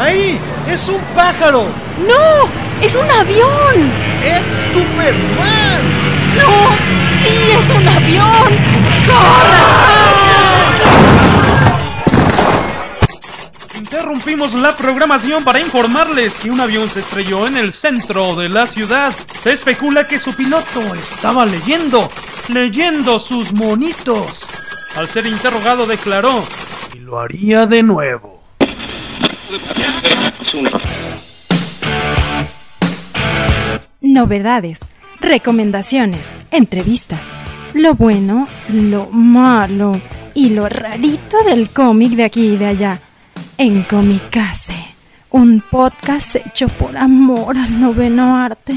¡Ahí! ¡Es un pájaro! ¡No! ¡Es un avión! ¡Es Superman! ¡No! ¡Sí, es un avión! Interrumpimos la programación para informarles que un avión se estrelló en el centro de la ciudad. Se especula que su piloto estaba leyendo, leyendo sus monitos. Al ser interrogado declaró, y lo haría de nuevo. Novedades, recomendaciones, entrevistas, lo bueno, lo malo y lo rarito del cómic de aquí y de allá. En Comicase, un podcast hecho por amor al noveno arte.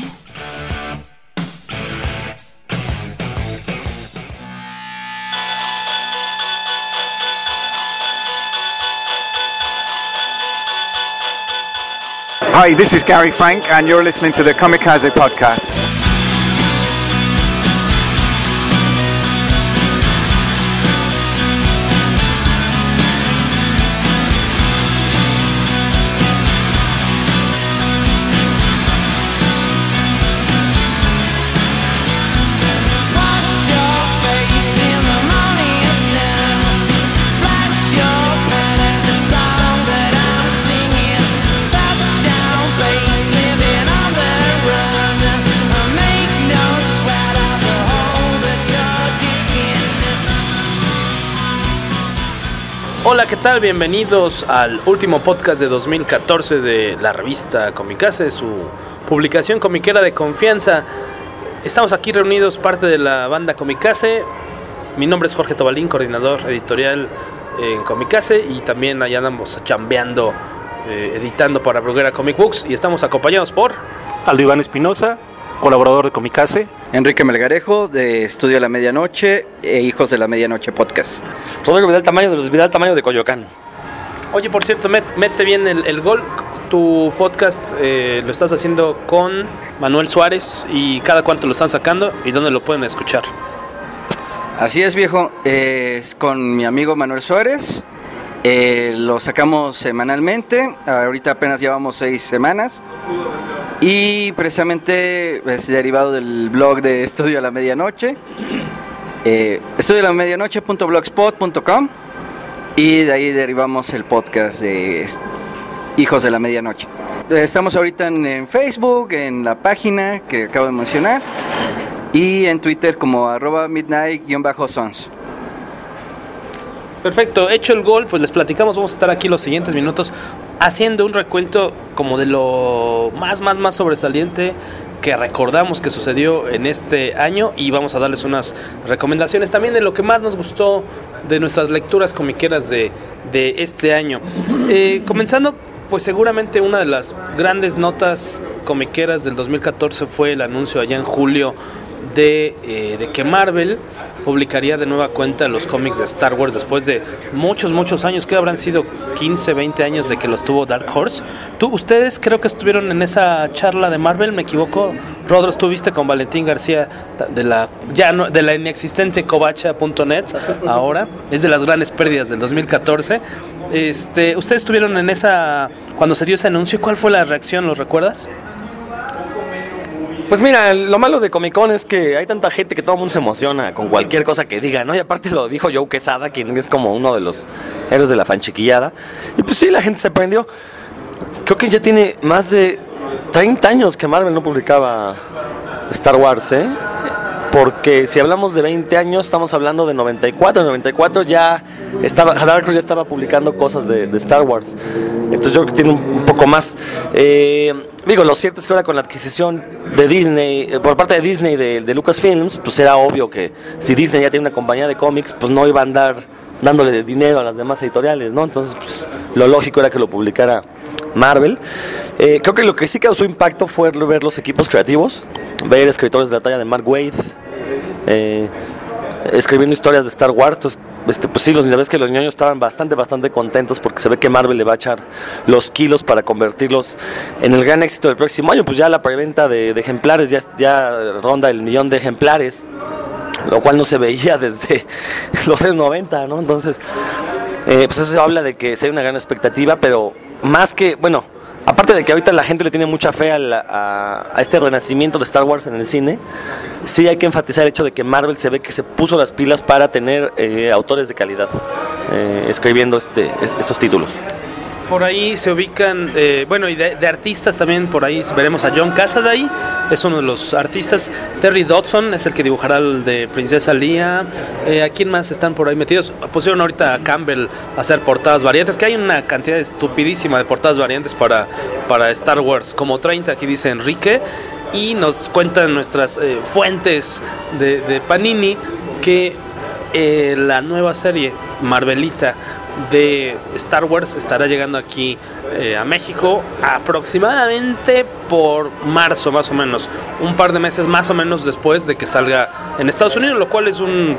Hi, this is Gary Frank, and you're listening to the Kamikaze podcast. Hola, ¿qué tal? Bienvenidos al último podcast de 2014 de la revista Comicase, su publicación comiquera de confianza. Estamos aquí reunidos parte de la banda Comicase. Mi nombre es Jorge Tobalín, coordinador editorial en Comicase y también allá andamos chambeando, eh, editando para Bruguera Comic Books y estamos acompañados por... Aldo Iván Espinosa, colaborador de Comicase. Enrique Melgarejo de Estudio la Medianoche e Hijos de la Medianoche Podcast. Rodrigo Vidal Tamaño de los Vidal Tamaño de Coyoacán. Oye, por cierto, met- mete bien el, el gol. Tu podcast eh, lo estás haciendo con Manuel Suárez y cada cuánto lo están sacando y dónde lo pueden escuchar. Así es viejo, eh, es con mi amigo Manuel Suárez. Eh, lo sacamos semanalmente, ahorita apenas llevamos seis semanas. Y precisamente es derivado del blog de Estudio a la Medianoche. Eh, estudio y de ahí derivamos el podcast de Hijos de la Medianoche. Estamos ahorita en, en Facebook, en la página que acabo de mencionar y en Twitter como arroba midnight-sons. Perfecto, hecho el gol, pues les platicamos, vamos a estar aquí los siguientes minutos haciendo un recuento como de lo más, más, más sobresaliente que recordamos que sucedió en este año y vamos a darles unas recomendaciones también de lo que más nos gustó de nuestras lecturas comiqueras de, de este año. Eh, comenzando, pues seguramente una de las grandes notas comiqueras del 2014 fue el anuncio allá en julio de, eh, de que Marvel publicaría de nueva cuenta los cómics de Star Wars después de muchos, muchos años, que habrán sido 15, 20 años de que los tuvo Dark Horse. ¿Tú, ustedes creo que estuvieron en esa charla de Marvel, me equivoco? Rodro, estuviste con Valentín García de la, ya no, de la inexistente covacha.net ahora, es de las grandes pérdidas del 2014. Este, ¿Ustedes estuvieron en esa, cuando se dio ese anuncio? ¿Cuál fue la reacción? ¿Los recuerdas? Pues mira, lo malo de Comic Con es que hay tanta gente que todo el mundo se emociona con cualquier cosa que diga, ¿no? Y aparte lo dijo Joe Quesada, quien es como uno de los héroes de la fanchiquillada. Y pues sí, la gente se prendió. Creo que ya tiene más de 30 años que Marvel no publicaba Star Wars, ¿eh? Porque si hablamos de 20 años, estamos hablando de 94. En 94 ya estaba, Dark Horse ya estaba publicando cosas de, Star Wars. Entonces yo creo que tiene un, un poco más. Eh, digo, lo cierto es que ahora con la adquisición de Disney, eh, por parte de Disney de, de Lucasfilms, pues era obvio que si Disney ya tiene una compañía de cómics, pues no iba a andar dándole dinero a las demás editoriales, ¿no? Entonces, pues, lo lógico era que lo publicara Marvel. Eh, creo que lo que sí causó impacto fue ver los equipos creativos, ver escritores de la talla de Mark Wade, eh, escribiendo historias de Star Wars. Entonces, este, pues sí, los, la es que los niños estaban bastante, bastante contentos porque se ve que Marvel le va a echar los kilos para convertirlos en el gran éxito del próximo año. Pues ya la preventa de, de ejemplares ya, ya ronda el millón de ejemplares, lo cual no se veía desde los años 90, ¿no? Entonces, eh, pues eso habla de que sí hay una gran expectativa, pero más que, bueno, aparte de que ahorita la gente le tiene mucha fe a, la- a- a este renacimiento de Star Wars en el cine, sí hay que enfatizar el hecho de que Marvel se ve que se puso las pilas para tener eh, autores de calidad eh, escribiendo este, es- estos títulos. Por ahí se ubican, eh, bueno, y de, artistas también, por ahí veremos a John Cassaday, es uno de los artistas. Terry Dodson es el que dibujará el de Princesa Leia. Eh, ¿A quién más están por ahí metidos? Pusieron ahorita a Campbell a hacer portadas variantes, que hay una cantidad estupidísima de portadas variantes para, para Star Wars, como 30, aquí dice Enrique. Y nos cuentan nuestras eh, fuentes de, Panini que la nueva serie Marvelita de Star Wars estará llegando aquí eh, a México aproximadamente por marzo más o menos, un par de meses más o menos después de que salga en Estados Unidos, lo cual es un,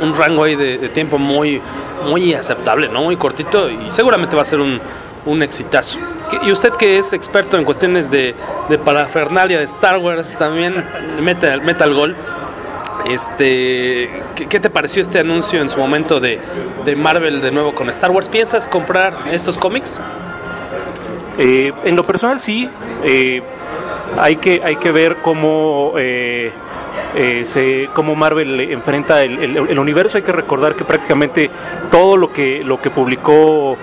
un rango ahí de, tiempo muy, muy aceptable, ¿no? muy cortito y seguramente va a ser un, un exitazo. ¿Qué- Y usted que es experto en cuestiones de, de parafernalia de Star Wars también meta, meta el gol. Este, ¿qué, te pareció este anuncio en su momento de, de Marvel de nuevo con Star Wars? ¿Piensas comprar estos cómics? Eh, en lo personal sí, eh, hay, que, hay que ver cómo, eh, cómo Marvel enfrenta el, el- universo. Hay que recordar que prácticamente todo lo que, lo que publicó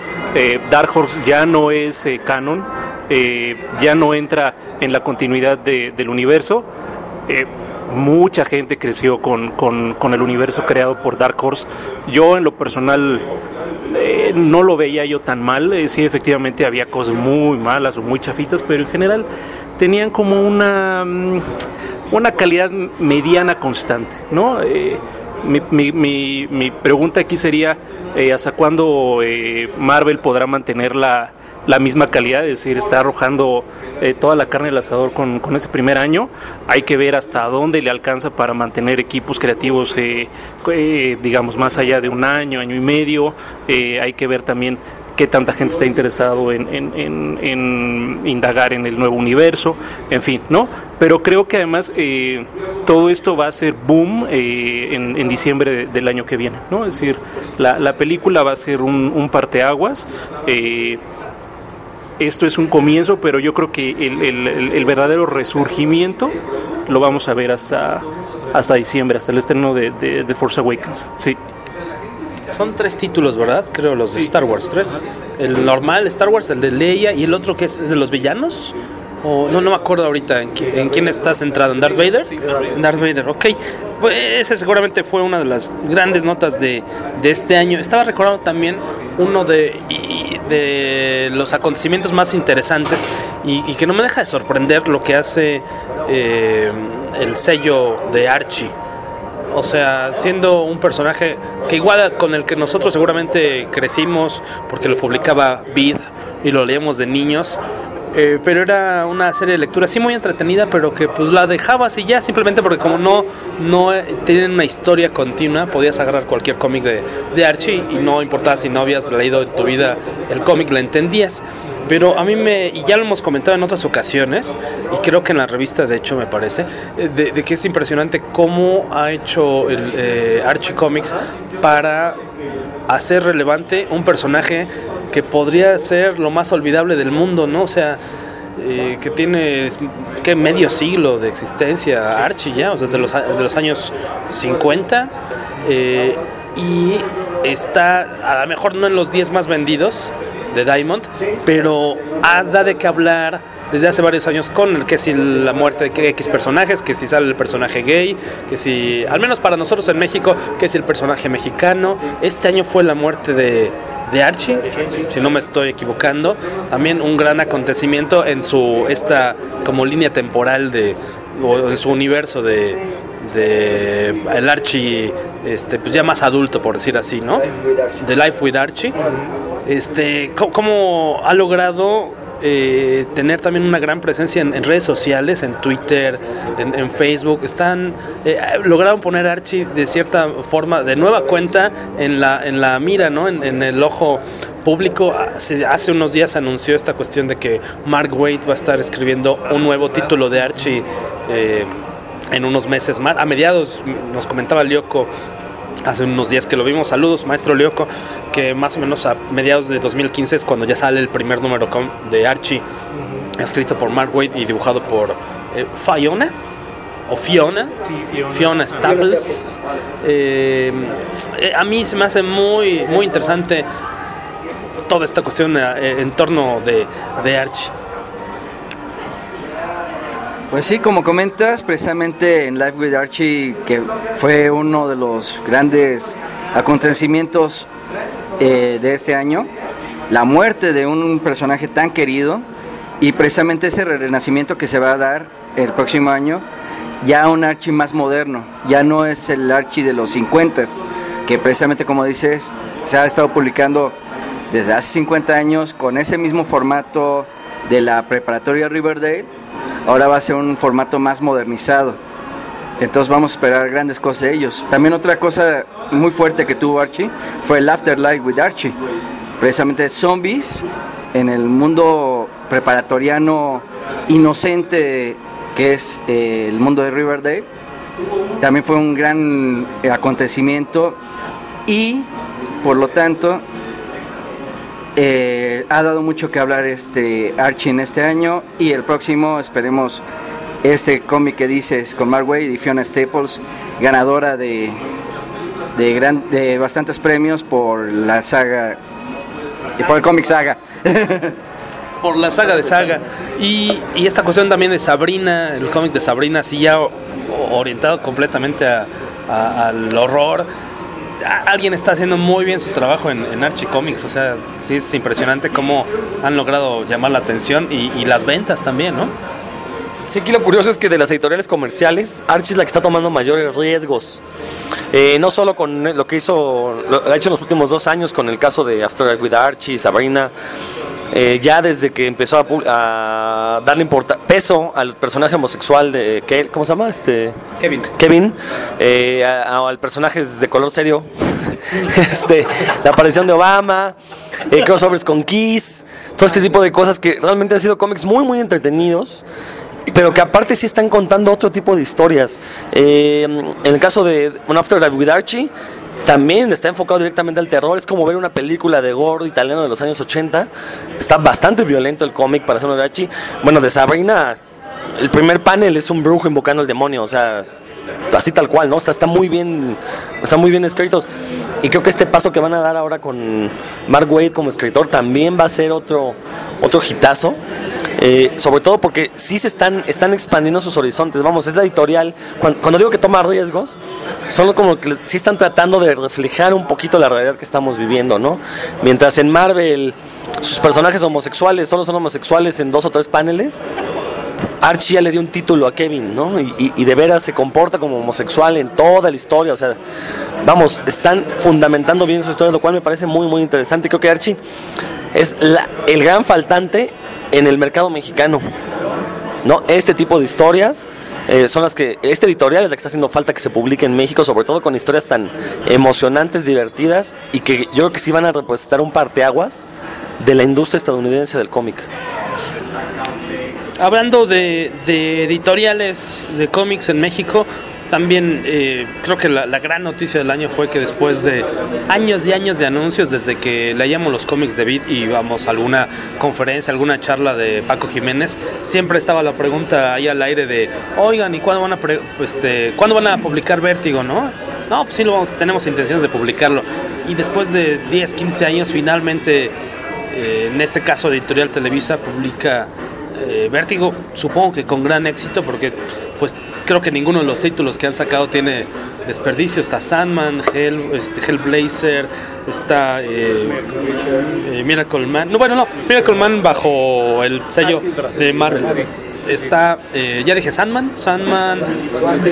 Dark Horse ya no es canon, ya no entra en la continuidad de- del universo. Mucha gente creció con, con- el universo creado por Dark Horse. Yo en lo personal eh, no lo veía yo tan mal. eh, sí, efectivamente había cosas muy malas o muy chafitas, pero en general tenían como una, mm, una calidad mediana constante, ¿no? Eh, mi, mi- mi- mi pregunta aquí sería, ¿hasta cuándo Marvel podrá mantener la, la misma calidad? Es decir, está arrojando eh, toda la carne del asador con, con ese primer año. Hay que ver hasta dónde le alcanza para mantener equipos creativos, eh, eh, digamos, más allá de un año, año y medio. Eh, hay que ver también qué tanta gente está interesado en, en- en- indagar en el nuevo universo, en fin, ¿no? Pero creo que además eh, todo esto va a ser boom eh, en, diciembre de- del año que viene, ¿no? Es decir, la, la película va a ser un, un parteaguas. eh, esto es un comienzo, pero yo creo que el, el- verdadero resurgimiento lo vamos a ver hasta, hasta diciembre, hasta el estreno de, de, de Force Awakens. Sí. Son tres títulos, ¿verdad? Creo los de Star Wars, tres. El normal Star Wars, el de Leia y el otro que es de los villanos. O, no, no me acuerdo ahorita en, qui- en quién está centrado. ¿En Darth Vader? En Darth Vader, ok. Pues ese seguramente fue una de las grandes notas de, de este año. Estaba recordando también uno de, y- de los acontecimientos más interesantes y, y que no me deja de sorprender lo que hace eh, el sello de Archie. O sea, siendo un personaje que igual con el que nosotros seguramente crecimos porque lo publicaba Vid y lo leíamos de niños. Eh, pero era una serie de lectura sí muy entretenida, pero que pues la dejabas y ya simplemente porque como no, no eh, tienen una historia continua, podías agarrar cualquier cómic de, de Archie y no importaba si no habías leído en tu vida el cómic, la entendías. Pero a mí me, y ya lo hemos comentado en otras ocasiones, y creo que en la revista de hecho me parece, eh, de, de que es impresionante cómo ha hecho el eh, Archie Comics para hacer relevante un personaje que podría ser lo más olvidable del mundo, ¿no? O sea, eh, que tiene que medio siglo de existencia Archie ya, o sea, desde los, de los años 50 eh, y está a lo mejor no en los 10 más vendidos de Diamond, pero ha da de qué hablar desde hace varios años con el que si la muerte de X personajes, que si sale el personaje gay, que si, al menos para nosotros en México, que si el personaje mexicano. Este año fue la muerte de, de Archie, si no me estoy equivocando. También un gran acontecimiento en su esta como línea temporal de o en su universo de, de el Archie este pues ya más adulto por decir así, ¿no? De Life with Archie. Este, ¿cómo, cómo ha logrado eh, tener también una gran presencia en, redes sociales, en Twitter, en, Facebook. Están eh, lograron poner Archie de cierta forma, de nueva cuenta, en la, en la mira, ¿no? En, el ojo público. Hace, unos días anunció esta cuestión de que Mark Waid va a estar escribiendo un nuevo título de Archie. eh, en unos meses más, a mediados nos comentaba Lyoko hace unos días que lo vimos. Saludos, maestro Lyoko, que más o menos a mediados de 2015 es cuando ya sale el primer número de Archie, escrito por Mark Waid y dibujado por eh, Fiona. O Fiona, Fiona Staples. Eh, eh, a mí se me hace muy, muy interesante toda esta cuestión eh, en torno de, de Archie. Pues sí, como comentas, precisamente en Live with Archie, que fue uno de los grandes acontecimientos eh, de este año, la muerte de un personaje tan querido y precisamente ese renacimiento que se va a dar el próximo año, ya un Archie más moderno, ya no es el Archie de los 50, que precisamente como dices, se ha estado publicando desde hace 50 años con ese mismo formato de la preparatoria Riverdale, ahora va a ser un formato más modernizado. Entonces vamos a esperar grandes cosas de ellos. También otra cosa muy fuerte que tuvo Archie fue el Afterlife with Archie. Precisamente zombies en el mundo preparatoriano inocente que es eh, el mundo de Riverdale. También fue un gran acontecimiento y por lo tanto eh, ha dado mucho que hablar este Archie en este año y el próximo esperemos este cómic que dices con Mark Waid y Fiona Staples, ganadora de, de, gran, bastantes premios por la saga, y por el cómic saga. por la saga de saga y, y esta cuestión también de Sabrina, el cómic de Sabrina, así ya orientado completamente a- al horror. Alguien está haciendo muy bien su trabajo en, Archie Comics, o sea, sí es impresionante cómo han logrado llamar la atención y, las ventas también, ¿no? Sí, aquí lo curioso es que de las editoriales comerciales, Archie es la que está tomando mayores riesgos. Eh, no solo con lo que hizo, lo ha hecho en los últimos dos años con el caso de After with Archie, Sabrina, eh, ya desde que empezó a, a darle peso al personaje homosexual de, ¿qué? ¿cómo se llama? Este, Kevin. Kevin, eh, a- a- al personaje de color serio, este, la aparición de Obama, eh, crossovers con Kiss, todo este tipo de cosas que realmente han sido cómics muy, muy entretenidos. Pero que aparte sí están contando otro tipo de historias. Eh, en el caso de One After Life with Archie, también está enfocado directamente al terror. Es como ver una película de gordo italiano de los años 80. Está bastante violento el cómic para de Archie. Bueno, de Sabrina, el primer panel es un brujo invocando al demonio. O sea, así tal cual, ¿no? O sea, está muy bien, están muy bien escritos. Y creo que este paso que van a dar ahora con Mark Wade como escritor también va a ser otro, otro hitazo. Eh, sobre todo porque sí se están, están expandiendo sus horizontes. Vamos, es la editorial. Cuando, digo que toma riesgos, son como que sí están tratando de reflejar un poquito la realidad que estamos viviendo, ¿no? Mientras en Marvel sus personajes homosexuales solo son homosexuales en dos o tres paneles, Archie ya le dio un título a Kevin, ¿no? Y, de veras se comporta como homosexual en toda la historia. O sea, vamos, están fundamentando bien su historia, lo cual me parece muy, muy interesante. Creo que Archie es el gran faltante en el mercado mexicano. ¿no? Este tipo de historias eh, son las que, este editorial es la que está haciendo falta que se publique en México, sobre todo con historias tan emocionantes, divertidas y que yo creo que sí van a representar un parteaguas de la industria estadounidense del cómic. Hablando de, editoriales de cómics en México, también eh, creo que la, gran noticia del año fue que después de años y años de anuncios, desde que leíamos los cómics de Vid y íbamos a alguna conferencia, alguna charla de Paco Jiménez, siempre estaba la pregunta ahí al aire de, oigan, ¿y cuándo van a, este, ¿cuándo van a publicar Vértigo, no? No, pues sí, lo vamos, tenemos intenciones de publicarlo. Y después de 10, 15 años, finalmente, eh, en este caso Editorial Televisa publica eh, Vértigo, supongo que con gran éxito, porque pues creo que ninguno de los títulos que han sacado tiene desperdicio. Está Sandman, Hell, este, Hellblazer, está eh, eh, Miracle Man. No, bueno, no, Miracle Man bajo el sello de Marvel. Está, eh, ya dije Sandman, Sandman,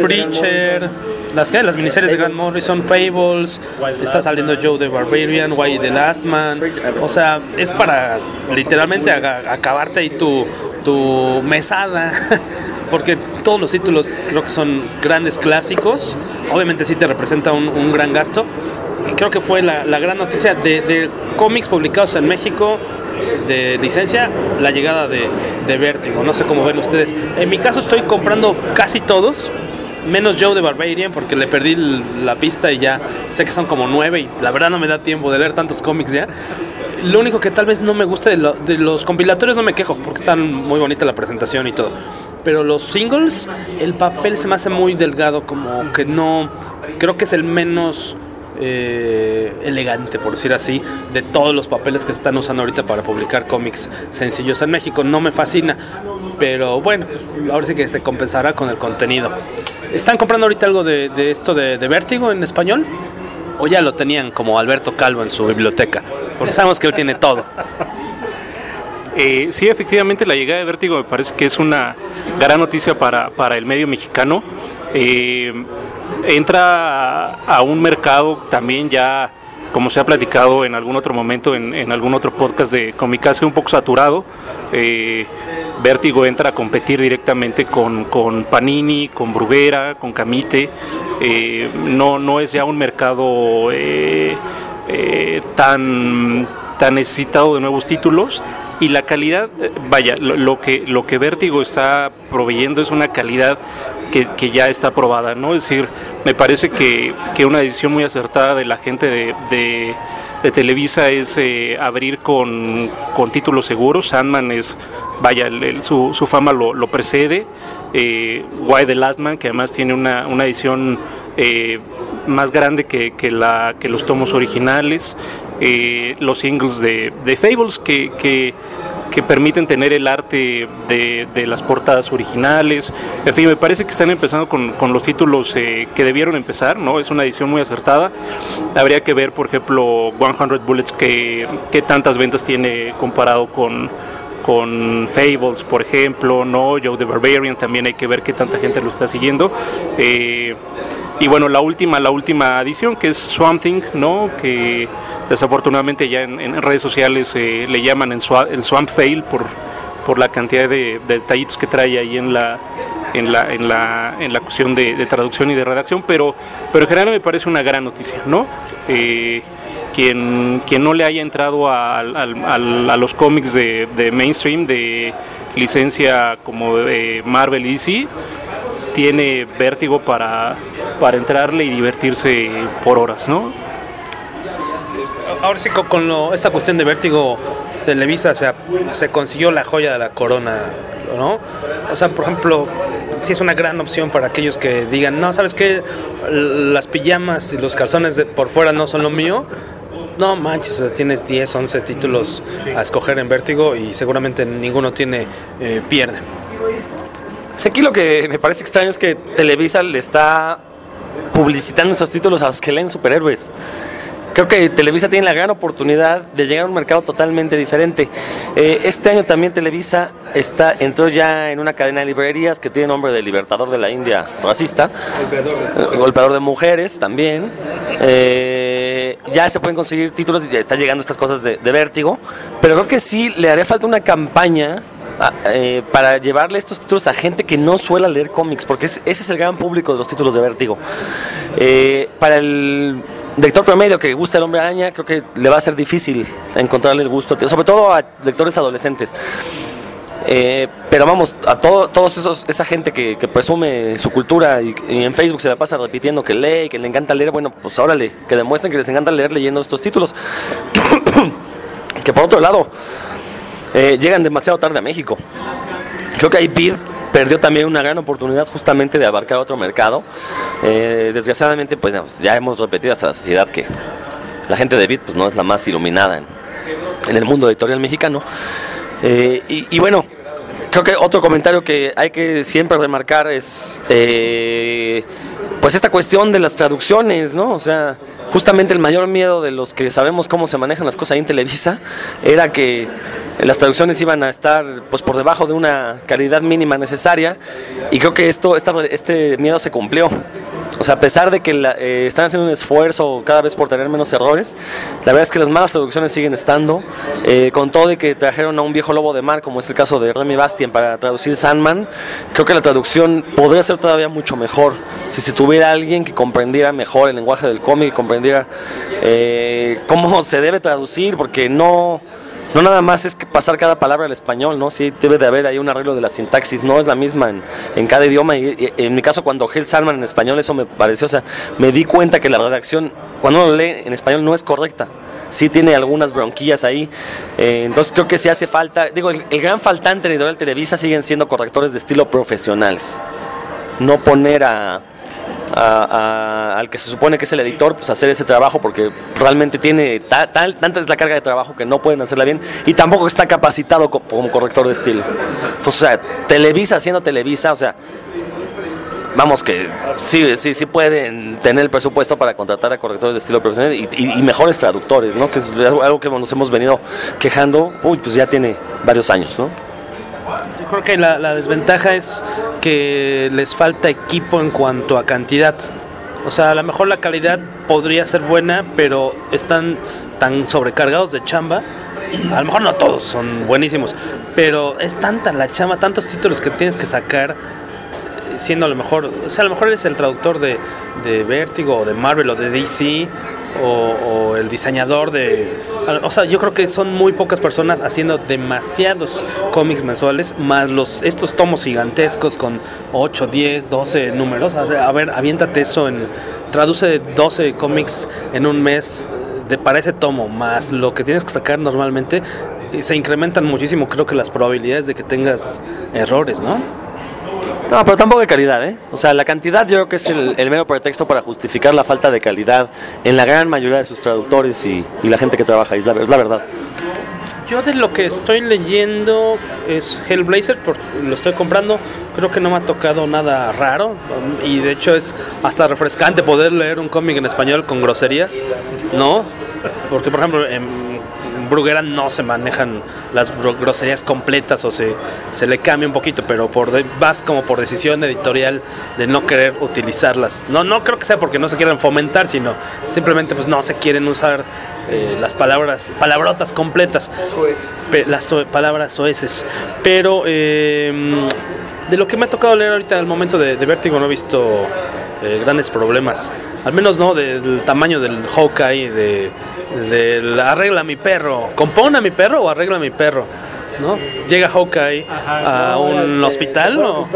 Preacher, las, ¿qué? las miniseries de Grant Morrison, Fables, está saliendo Joe the Barbarian, Why the Last Man. O sea, es para literalmente acabarte ahí tu, tu mesada. Porque todos los títulos creo que son grandes clásicos. Obviamente sí te representa un, un gran gasto. Y creo que fue la, la gran noticia de, de cómics publicados en México de licencia, la llegada de, de Vértigo. No sé cómo ven ustedes. En mi caso estoy comprando casi todos. Menos Joe de Barbarian porque le perdí la pista y ya sé que son como nueve y la verdad no me da tiempo de leer tantos cómics ya. Lo único que tal vez no me gusta de, lo- de los compilatorios no me quejo porque están muy bonita la presentación y todo. Pero los singles, el papel se me hace muy delgado, como que no. Creo que es el menos eh, elegante, por decir así, de todos los papeles que están usando ahorita para publicar cómics sencillos en México. No me fascina, pero bueno, ahora sí que se compensará con el contenido. ¿Están comprando ahorita algo de, de esto de, de Vértigo en español? ¿O ya lo tenían como Alberto Calvo en su biblioteca? Porque sabemos que él tiene todo. Eh, sí, efectivamente, la llegada de Vértigo me parece que es una gran noticia para, para el medio mexicano. Eh, entra a, a un mercado también ya, como se ha platicado en algún otro momento, en, algún otro podcast de Comicase, un poco saturado. Eh, Vértigo entra a competir directamente con, con Panini, con Bruguera, con Camite. Eh, no, no es ya un mercado eh, eh, tan, tan necesitado de nuevos títulos y la calidad, vaya, lo, lo que, lo que Vértigo está proveyendo es una calidad que, ya está probada, ¿no? Es decir, me parece que, que una decisión muy acertada de la gente de, de- Televisa es eh, abrir con, con títulos seguros. Sandman es, vaya, su, su fama lo, lo precede. Eh, Why the Last Man, que además tiene una, una edición eh, más grande que, que la, que los tomos originales. Los singles de, de Fables, que, que, que permiten tener el arte de, de las portadas originales. En fin, me parece que están empezando con, con los títulos eh, que debieron empezar, ¿no? Es una edición muy acertada. Habría que ver, por ejemplo, 100 Bullets, que, que tantas ventas tiene comparado con con Fables, por ejemplo, no Joe the Barbarian, también hay que ver qué tanta gente lo está siguiendo. Eh, y bueno, la última, la última edición que es Swamp Thing, ¿no? Que desafortunadamente ya en, en redes sociales eh, le llaman el, Swa- el Swamp Fail por, por la cantidad de, de detallitos que trae ahí en la en la, en la, en la cuestión de, de traducción y de redacción, pero, pero en general me parece una gran noticia, ¿no? Eh, quien, quien no le haya entrado a, al- al- a los cómics de, de mainstream, de licencia como de Marvel y DC, tiene vértigo para, para entrarle y divertirse por horas, ¿no? Ahora sí, con, lo- esta cuestión de vértigo, Televisa o sea, se consiguió la joya de la corona, ¿no? O sea, por ejemplo, sí es una gran opción para aquellos que digan, no, ¿sabes qué? Las pijamas y los calzones de por fuera no son lo mío. No manches, o sea, tienes 10, 11 títulos a escoger en vértigo y seguramente ninguno tiene eh, pierde. Sí, aquí lo que me parece extraño es que Televisa le está publicitando esos títulos a los que leen superhéroes. Creo que Televisa tiene la gran oportunidad de llegar a un mercado totalmente diferente. Eh, este año también Televisa está, entró ya en una cadena de librerías que tiene nombre de Libertador de la India racista, golpeador de mujeres también. Eh, ya se pueden conseguir títulos y ya están llegando estas cosas de, de vértigo, pero creo que sí le haría falta una campaña eh, para llevarle estos títulos a gente que no suele leer cómics, porque es- ese es el gran público de los títulos de vértigo. Eh, para el lector promedio que gusta el hombre araña, creo que le va a ser difícil encontrarle el gusto, sobre todo a lectores adolescentes. Eh, pero vamos, a todo, todos esos, esa gente que, presume su cultura y, y en Facebook se la pasa repitiendo que lee, que le encanta leer, bueno, pues órale, que demuestren que les encanta leer leyendo estos títulos. que por otro lado, eh, llegan demasiado tarde a México. Creo que ahí Bid perdió también una gran oportunidad justamente de abarcar otro mercado. Eh, desgraciadamente, pues no, ya hemos repetido hasta la sociedad que la gente de Bid pues, no es la más iluminada en, el mundo editorial mexicano. Eh, y, bueno, creo que otro comentario que hay que siempre remarcar es pues esta cuestión de las traducciones, ¿no? O sea, justamente el mayor miedo de los que sabemos cómo se manejan las cosas ahí en Televisa era que las traducciones iban a estar pues por debajo de una calidad mínima necesaria y creo que esto este miedo se cumplió. O sea, a pesar de que eh, están haciendo un esfuerzo cada vez por tener menos errores, la verdad es que las malas traducciones siguen estando. Eh, con todo de que trajeron a un viejo lobo de mar, como es el caso de Remy Bastien, para traducir Sandman, creo que la traducción podría ser todavía mucho mejor si se tuviera alguien que comprendiera mejor el lenguaje del cómic, comprendiera eh, cómo se debe traducir, porque no no nada más es que pasar cada palabra al español, ¿no? Sí debe de haber ahí un arreglo de la sintaxis, no es la misma en, cada idioma. Y, en mi caso, cuando Gel Salman en español, eso me pareció, o sea, me di cuenta que la redacción, cuando uno lee en español, no es correcta. Sí tiene algunas bronquillas ahí. Eh, entonces creo que sí hace falta. Digo, el, el gran faltante en Editorial Televisa siguen siendo correctores de estilo profesionales. No poner a, a- al que se supone que es el editor, pues hacer ese trabajo porque realmente tiene tanta es la carga de trabajo que no pueden hacerla bien y tampoco está capacitado co- como corrector de estilo. Entonces, o sea, Televisa siendo Televisa, o sea, vamos que sí, sí, sí pueden tener el presupuesto para contratar a correctores de estilo profesional y- y mejores traductores, ¿no? Que es algo que nos hemos venido quejando, uy, pues ya tiene varios años, ¿no? Yo creo que la, desventaja es que les falta equipo en cuanto a cantidad. O sea, a lo mejor la calidad podría ser buena, pero están tan sobrecargados de chamba. A lo mejor no todos son buenísimos, pero es tanta la chamba, tantos títulos que tienes que sacar, siendo a lo mejor, o sea, a lo mejor eres el traductor de, de Vértigo o de Marvel o de DC o, el diseñador de... O sea, yo creo que son muy pocas personas haciendo demasiados cómics mensuales, más los estos tomos gigantescos con 8, 10, 12 números. A ver, aviéntate eso en... Traduce 12 cómics en un mes de, para ese tomo, más lo que tienes que sacar normalmente, se incrementan muchísimo, creo que las probabilidades de que tengas errores, ¿no? No, pero tampoco de calidad, ¿eh? O sea, la cantidad yo creo que es el, mero pretexto para justificar la falta de calidad en la gran mayoría de sus traductores y, la gente que trabaja ahí, es la, verdad. Yo de lo que estoy leyendo es Hellblazer, lo estoy comprando, creo que no me ha tocado nada raro y de hecho es hasta refrescante poder leer un cómic en español con groserías, ¿no? Porque por ejemplo en Bruguera no se manejan las groserías completas o se, se le cambia un poquito, pero por de- vas como por decisión editorial de no querer utilizarlas. No, no creo que sea porque no se quieran fomentar, sino simplemente pues no se quieren usar eh, las palabras, palabrotas completas, Pe- las so- palabras soeces. Pero eh, de lo que me ha tocado leer ahorita al momento de, de Vértigo no he visto grandes problemas. Al menos no del tamaño del Hawkeye, de, arregla mi perro, compone a mi perro o arregla mi perro. ¿No? Llega Hawkeye a un hospital. ¿no?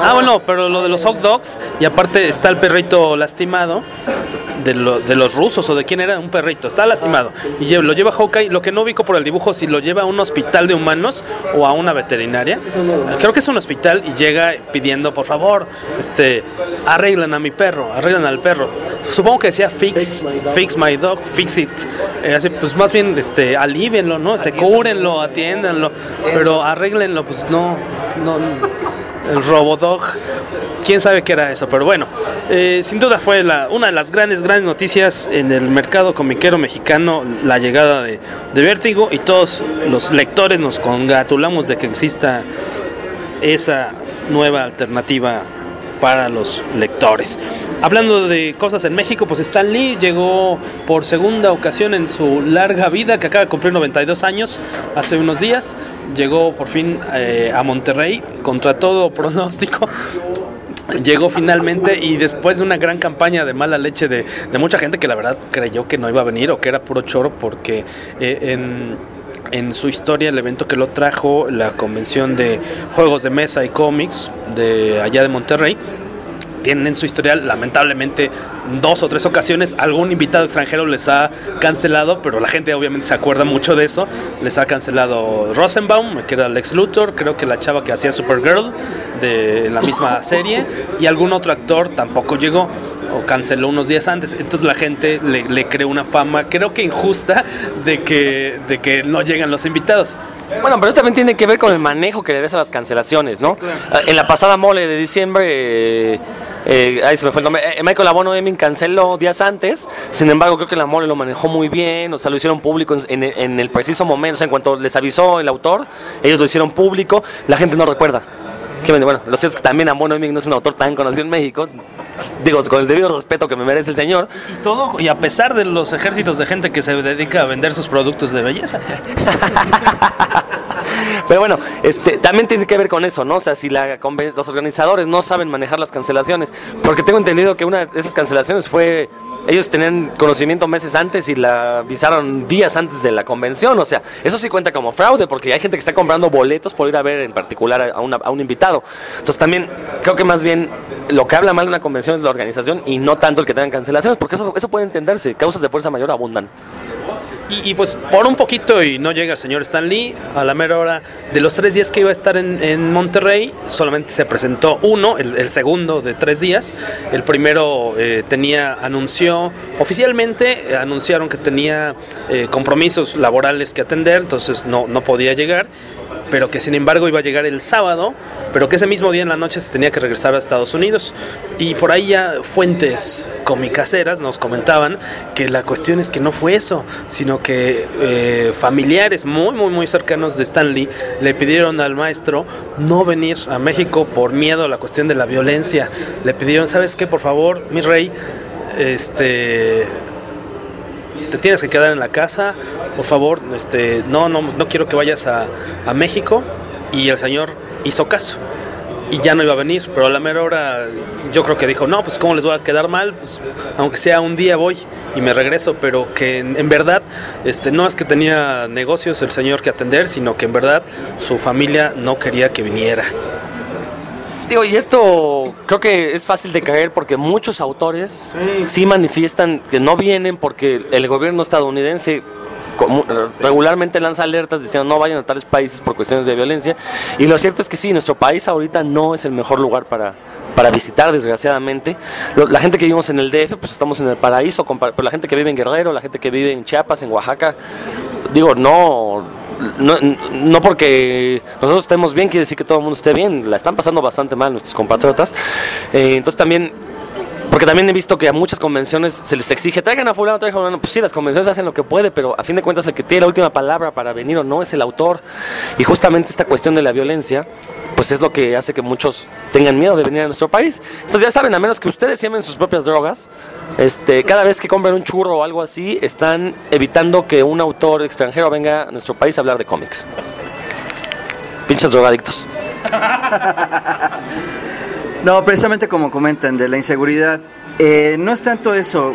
Ah, bueno, pero lo de los hot dogs y aparte está el perrito lastimado de, lo- de los rusos o de quién era un perrito, está lastimado y lo lleva Hawkeye, lo que no ubico por el dibujo si lo lleva a un hospital de humanos o a una veterinaria. Creo que es un hospital y llega pidiendo, por favor, este arreglan a mi perro, arreglan al perro. Supongo que decía fix, fix my dog, fix it. Eh, así, pues más bien este alívenlo, ¿no? Este, cúrenlo, atiéndanlo, pero arréglenlo, pues no, no el Robodog. Quién sabe qué era eso, pero bueno, eh, sin duda fue una de las grandes, grandes noticias en el mercado comiquero mexicano, la llegada de, de Vértigo y todos los lectores nos congratulamos de que exista esa nueva alternativa para los lectores. Hablando de cosas en México, pues Stan Lee llegó por segunda ocasión en su larga vida, que acaba de cumplir 92 años, hace unos días. Llegó por fin eh, a Monterrey contra todo pronóstico. Llegó finalmente y después de una gran campaña de mala leche de, mucha gente que la verdad creyó que no iba a venir o que era puro choro porque eh, en, en su historia el evento que lo trajo, la convención de juegos de mesa y cómics de allá de Monterrey, tienen en su historial, lamentablemente, dos o tres ocasiones algún invitado extranjero les ha cancelado, pero la gente obviamente se acuerda mucho de eso. Les ha cancelado Rosenbaum, que era Lex Luthor, creo que la chava que hacía Supergirl de la misma serie, y algún otro actor tampoco llegó o canceló unos días antes. Entonces la gente le, le creó una fama, creo que injusta, de que, de que no llegan los invitados. Bueno, pero eso también tiene que ver con el manejo que le des a las cancelaciones, ¿no? Ah, En la pasada mole de diciembre, eh, eh, ahí se me fue el nombre, eh, Michael Abono Emin canceló días antes, sin embargo creo que la mole lo manejó muy bien, o sea, lo hicieron público en, en- en el preciso momento, o sea, en cuanto les avisó el autor, ellos lo hicieron público, la gente no recuerda. Que bueno, lo cierto es que también Abono Emin no es un autor tan conocido en México, digo, con el debido respeto que me merece el señor, Y todo, y a pesar de los ejércitos de gente que se dedica a vender sus productos de belleza. Pero bueno, este, también tiene que ver con eso, ¿no? O sea, si la los organizadores no saben manejar las cancelaciones, porque tengo entendido que una de esas cancelaciones fue ellos tenían conocimiento meses antes y la avisaron días antes de la convención. O sea, eso sí cuenta como fraude porque hay gente que está comprando boletos por ir a ver en particular a, una- a un invitado. Entonces también creo que más bien lo que habla mal de una convención es la organización y no tanto el que tengan cancelaciones, porque eso, eso puede entenderse. Causas de fuerza mayor abundan. Y, pues por un poquito y no llega el señor Stan Lee, a la mera hora de los tres días que iba a estar en, Monterrey, solamente se presentó uno, el, el segundo de tres días. El primero eh, tenía, anunció, oficialmente eh, anunciaron que tenía eh, compromisos laborales que atender, entonces no, no podía llegar pero que sin embargo iba a llegar el sábado, pero que ese mismo día en la noche se tenía que regresar a Estados Unidos. Y por ahí ya fuentes comicaseras nos comentaban que la cuestión es que no fue eso, sino que eh, familiares muy, muy, muy cercanos de Stanley le pidieron al maestro no venir a México por miedo a la cuestión de la violencia. Le pidieron, ¿sabes qué? Por favor, mi rey, este te tienes que quedar en la casa, por favor, este, no, no, no quiero que vayas a, a México. Y el señor hizo caso. Y ya no iba a venir, pero a la mera hora yo creo que dijo, no, pues cómo les voy a quedar mal, pues aunque sea un día voy y me regreso, pero que en, en verdad este, no es que tenía negocios el señor que atender, sino que en verdad su familia no quería que viniera. Digo, y esto creo que es fácil de caer porque muchos autores sí, manifiestan que no vienen porque el gobierno estadounidense regularmente lanza alertas diciendo no vayan a tales países por cuestiones de violencia. Y lo cierto es que sí, nuestro país ahorita no es el mejor lugar para, para visitar, desgraciadamente. La gente que vivimos en el DF, pues estamos en el paraíso, pero la gente que vive en Guerrero, la gente que vive en Chiapas, en Oaxaca, digo, no, no, no porque nosotros estemos bien quiere decir que todo el mundo esté bien, la están pasando bastante mal nuestros compatriotas. Eh, entonces también, porque también he visto que a muchas convenciones se les exige, traigan a fulano, traigan a fulano, pues sí, las convenciones hacen lo que puede, pero a fin de cuentas el que tiene la última palabra para venir o no es el autor. Y justamente esta cuestión de la violencia, pues es lo que hace que muchos tengan miedo de venir a nuestro país. Entonces ya saben, a menos que ustedes siembren sus propias drogas, este, cada vez que compren un churro o algo así, están evitando que un autor extranjero venga a nuestro país a hablar de cómics. Pinches drogadictos. No, precisamente como comentan, de la inseguridad. eh, no es tanto eso.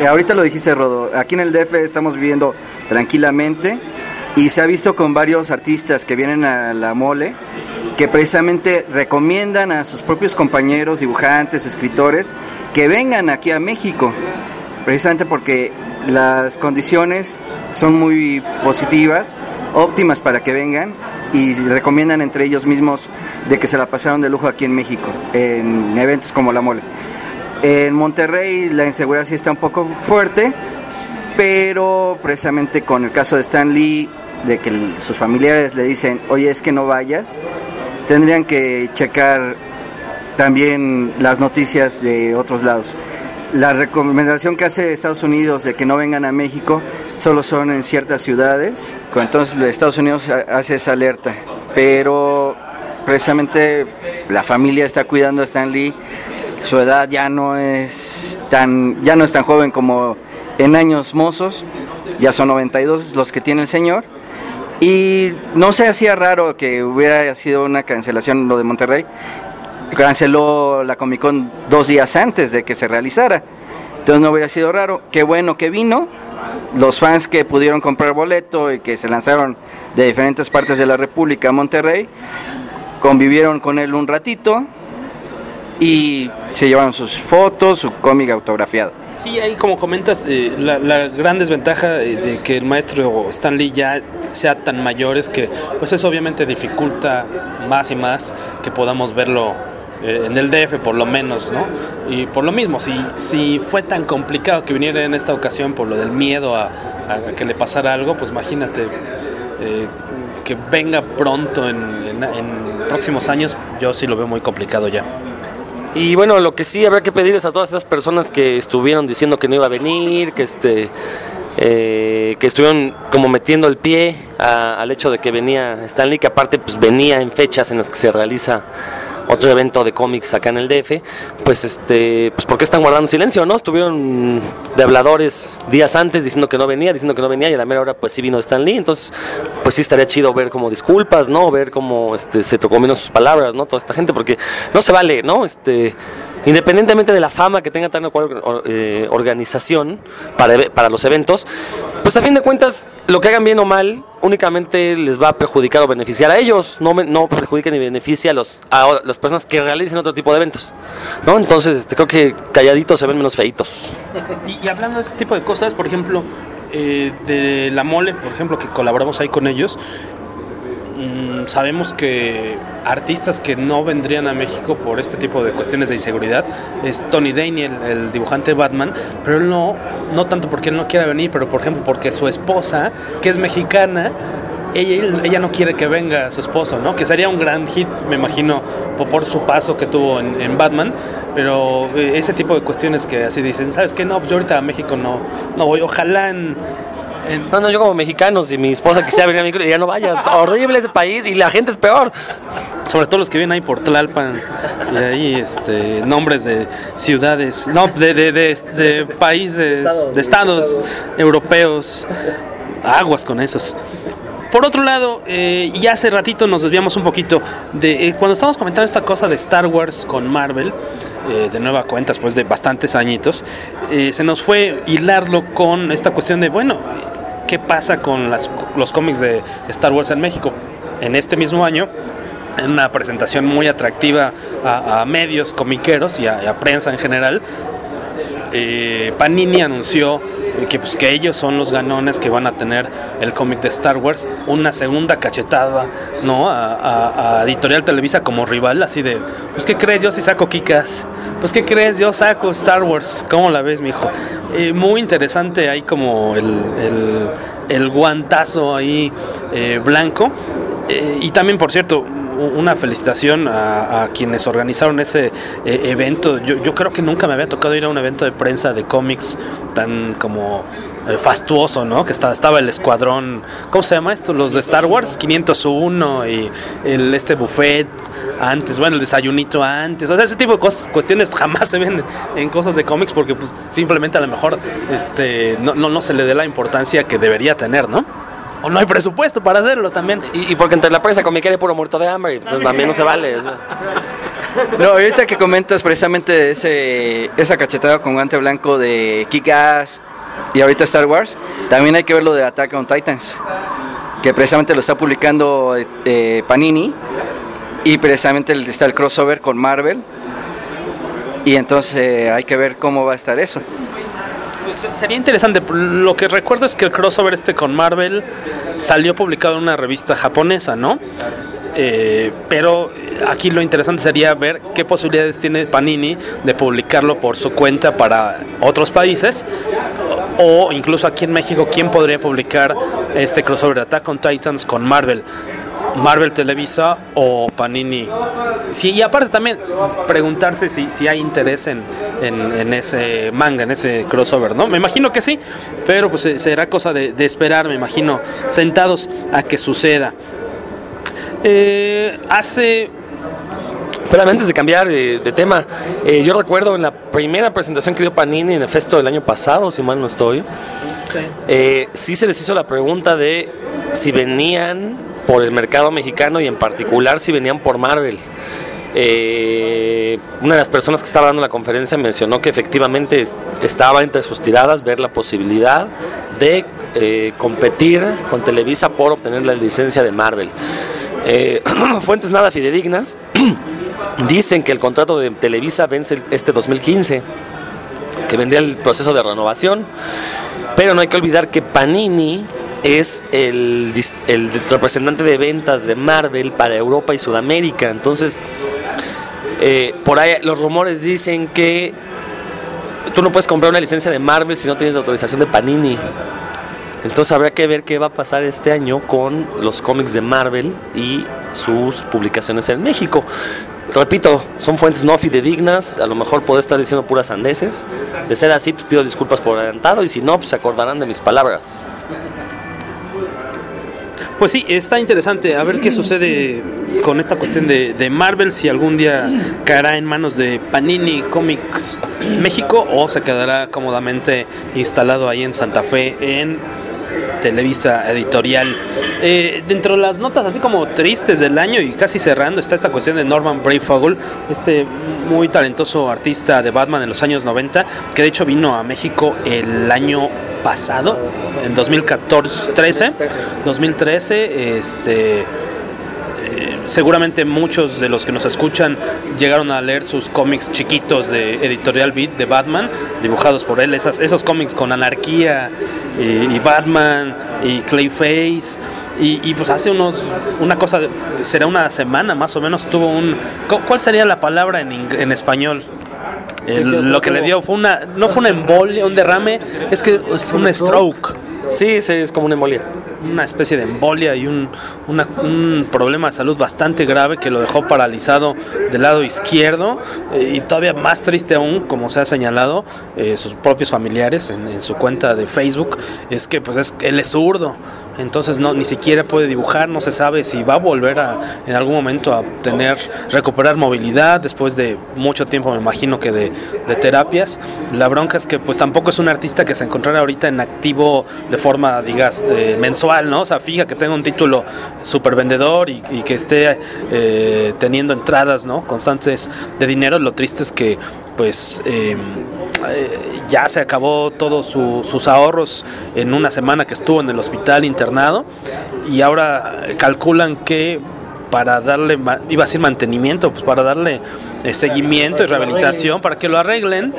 eh, ahorita lo dijiste, Rodo. Aquí en el DF estamos viviendo tranquilamente y se ha visto con varios artistas que vienen a la mole que precisamente recomiendan a sus propios compañeros, dibujantes, escritores, que vengan aquí a México. Precisamente porque las condiciones son muy positivas, óptimas para que vengan y recomiendan entre ellos mismos de que se la pasaron de lujo aquí en México, en eventos como la mole. En Monterrey la inseguridad sí está un poco fuerte, pero precisamente con el caso de Stan Lee, de que sus familiares le dicen, oye, es que no vayas, tendrían que checar también las noticias de otros lados. La recomendación que hace Estados Unidos de que no vengan a México solo son en ciertas ciudades, entonces Estados Unidos ha- hace esa alerta, pero precisamente la familia está cuidando a Stan Lee, su edad ya no es tan, ya no es tan joven como en años mozos, ya son 92 los que tiene el señor, y no se hacía raro que hubiera sido una cancelación lo de Monterrey, canceló la Comic Con dos días antes de que se realizara. Entonces no hubiera sido raro. Qué bueno que vino. Los fans que pudieron comprar boleto y que se lanzaron de diferentes partes de la República a Monterrey, convivieron con él un ratito y se llevaron sus fotos, su cómic autografiado. Sí, ahí como comentas, eh, la, gran desventaja eh, de que el maestro Stanley ya sea tan mayor es que pues eso obviamente dificulta más y más que podamos verlo eh, en el DF por lo menos, ¿no? Y por lo mismo, si, si fue tan complicado que viniera en esta ocasión por lo del miedo a, que le pasara algo, pues imagínate eh, que venga pronto en, próximos años, yo sí lo veo muy complicado ya. Y bueno, lo que sí habrá que pedirles a todas esas personas que estuvieron diciendo que no iba a venir, que este eh, que estuvieron como metiendo el pie al hecho de que venía Stanley, que aparte pues venía en fechas en las que se realiza otro evento de cómics acá en el DF, pues este, pues ¿por qué están guardando silencio, no? Estuvieron de habladores días antes diciendo que no venía, diciendo que no venía y a la mera hora pues sí vino Stan Lee, entonces pues sí estaría chido ver como disculpas, ¿no? Ver cómo este se tocó menos sus palabras, ¿no? Toda esta gente porque no se vale, ¿no? Este independientemente de la fama que tenga tal o cual eh, organización para, para los eventos, pues a fin de cuentas, lo que hagan bien o mal, únicamente les va a perjudicar o beneficiar a ellos, no, no perjudica ni beneficia a, los, a las personas que realicen otro tipo de eventos. ¿no? Entonces, este, creo que calladitos se ven menos feitos. Y, y hablando de ese tipo de cosas, por ejemplo, eh, de la mole, por ejemplo, que colaboramos ahí con ellos, mm, sabemos que artistas que no vendrían a México por este tipo de cuestiones de inseguridad es Tony Daniel, el dibujante de Batman, pero él no, no tanto porque él no quiera venir, pero por ejemplo porque su esposa, que es mexicana, ella, ella no quiere que venga su esposo, ¿no? Que sería un gran hit, me imagino, por, por su paso que tuvo en, en Batman. Pero eh, ese tipo de cuestiones que así dicen, ¿sabes qué? No, pues yo ahorita a México no, no voy. Ojalá en, en- No, no, yo como mexicano, si mi esposa quisiera venir a México, le diría, no vayas, horrible ese país y la gente es peor. sobre todo los que vienen ahí por Tlalpan y ahí este, nombres de ciudades, no, de, de, de, de países, de estados europeos, aguas con esos. Por otro lado, eh, y hace ratito nos desviamos un poquito de eh, cuando estamos comentando esta cosa de Star Wars con Marvel, eh, de nueva cuenta, después de bastantes añitos, eh, se nos fue hilarlo con esta cuestión de, bueno, ¿qué pasa con las- los cómics de Star Wars en México? En este mismo año, en una presentación muy atractiva a, medios comiqueros y a prensa en general, eh, Panini anunció que, pues, que ellos son los ganones que van a tener el cómic de Star Wars, una segunda cachetada ¿no? a, a- a Editorial Televisa como rival, así de, pues ¿qué crees? Yo sí saco Kikas, pues ¿qué crees? Yo saco Star Wars, ¿cómo la ves, mijo? Eh, muy interesante ahí como el, el- guantazo ahí eh, blanco. Eh, y también, por cierto, una felicitación a, quienes organizaron ese eh, evento. Yo, yo creo que nunca me había tocado ir a un evento de prensa de cómics tan como eh, fastuoso, ¿no? Que estaba, estaba el escuadrón, ¿cómo se llama esto? Los de Star Wars, 501 y el, este buffet antes, bueno, el desayunito antes. O sea, ese tipo de cosas, cuestiones jamás se ven en cosas de cómics porque pues, simplemente a lo mejor este, no, no se le dé la importancia que debería tener, ¿no? O no hay presupuesto para hacerlo también. Y, y porque entre la prensa comiquera hay puro muerto de hambre, pues también no se vale. ¿no? No, ahorita que comentas precisamente ese, esa cachetada con guante blanco de Kick-Ass y ahorita Star Wars, también hay que ver lo de Attack on Titans, que precisamente lo está publicando eh, Panini y precisamente el- está el crossover con Marvel. Y entonces eh, hay que ver cómo va a estar eso. Pues, sería interesante. Lo que recuerdo es que el crossover este con Marvel salió publicado en una revista japonesa, ¿no? Eh, pero aquí lo interesante sería ver qué posibilidades tiene Panini de publicarlo por su cuenta para otros países o incluso aquí en México quién podría publicar este crossover de Attack on Titans con Marvel. Marvel Televisa o Panini. Sí, y aparte también preguntarse si, si hay interés en, en- en ese manga, en ese crossover, ¿no? Me imagino que sí, pero pues eh, será cosa de, de esperar, me imagino, sentados a que suceda. Eh, hace Pero antes de cambiar de, de tema, eh, yo recuerdo en la primera presentación que dio Panini en el Festo del año pasado, si mal no estoy, eh, sí se les hizo la pregunta de si venían por el mercado mexicano y en particular si venían por Marvel. Eh, una de las personas que estaba dando la conferencia mencionó que efectivamente es- estaba entre sus tiradas ver la posibilidad de eh, competir con Televisa por obtener la licencia de Marvel. Eh, fuentes nada fidedignas dicen que el contrato de Televisa vence este 2015, que vendría el proceso de renovación, pero no hay que olvidar que Panini es el, representante de ventas de Marvel para Europa y Sudamérica, entonces eh, por ahí los rumores dicen que tú no puedes comprar una licencia de Marvel si no tienes la autorización de Panini. Entonces habrá que ver qué va a pasar este año con los cómics de Marvel y sus publicaciones en México. Repito, son fuentes no fidedignas, a lo mejor puedo estar diciendo puras sandeces. De ser así, pues pido disculpas por adelantado y si no, pues se acordarán de mis palabras. Pues sí, está interesante. A ver qué sucede con esta cuestión de, Marvel, si algún día caerá en manos de Panini Comics México o se quedará cómodamente instalado ahí en Santa Fe, en Televisa Editorial. Eh, dentro de las notas así como tristes del año y casi cerrando está esta cuestión de Norman Brayfogle, este muy talentoso artista de Batman en los años 90, que de hecho vino a México el año pasado, en 2014, 13, 2013, este eh, seguramente muchos de los que nos escuchan llegaron a leer sus cómics chiquitos de Editorial Beat de Batman, dibujados por él, esas, esos cómics con anarquía y, Batman y Clayface. Y, y, pues hace unos, una cosa, será una semana más o menos, tuvo un... cu- ¿Cuál sería la palabra en, en español? El- lo que le dio fue una, no fue una embolia, un derrame, es que es un stroke Sí, sí, es como una embolia. una especie de embolia y un, una- un problema de salud bastante grave que lo dejó paralizado del lado izquierdo eh, y todavía más triste aún, como se ha señalado, eh, sus propios familiares en, en su cuenta de Facebook, es que pues es, él es zurdo. Entonces no ni siquiera puede dibujar, no se sabe si va a volver a en algún momento a tener recuperar movilidad después de mucho tiempo, me imagino que de, terapias. La bronca es que pues tampoco es un artista que se encontrara ahorita en activo de forma, digas, eh, mensual, ¿no? O sea, fija que tenga un título súper vendedor y, y que esté eh, teniendo entradas, ¿no? Constantes de dinero. Lo triste es que pues eh, eh, ya se acabó todos su- sus ahorros en una semana que estuvo en el hospital internado y ahora calculan que para darle, iba a decir mantenimiento, pues para darle eh, seguimiento y rehabilitación, para que lo arreglen,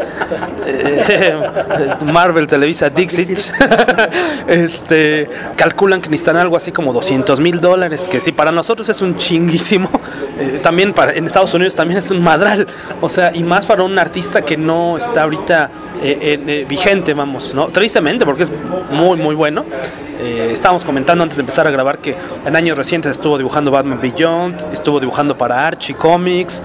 eh, Marvel, Televisa, Dixit, este, calculan que necesitan algo así como 200 mil dólares, que si para nosotros es un chinguísimo, eh, también para, en Estados Unidos también es un madral, o sea, y más para un artista que no está ahorita vigente, vamos, ¿no? Tristemente, porque es muy, muy bueno. Estábamos comentando antes de empezar a grabar que en años recientes estuvo dibujando Batman Beyond, estuvo dibujando para Archie Comics.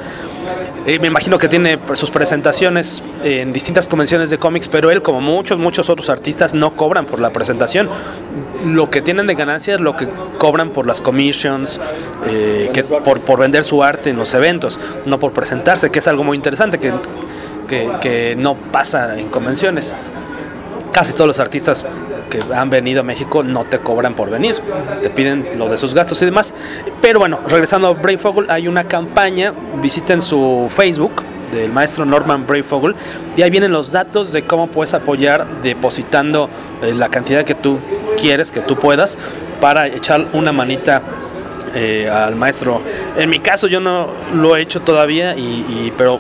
Eh, me imagino que tiene sus presentaciones en distintas convenciones de cómics, pero él, como muchos, muchos otros artistas, no cobran por la presentación. Lo que tienen de ganancia es lo que cobran por las commissions, eh, por, por vender su arte en los eventos, no por presentarse, que es algo muy interesante que, que no pasa en convenciones casi todos los artistas que han venido a México no te cobran por venir, te piden lo de sus gastos y demás. Pero bueno, regresando a Brayfogle, hay una campaña, visiten su Facebook del maestro Norman Brayfogle y ahí vienen los datos de cómo puedes apoyar depositando eh, la cantidad que tú quieres, que tú puedas, para echar una manita eh, al maestro. En mi caso yo no lo he hecho todavía, y, y- pero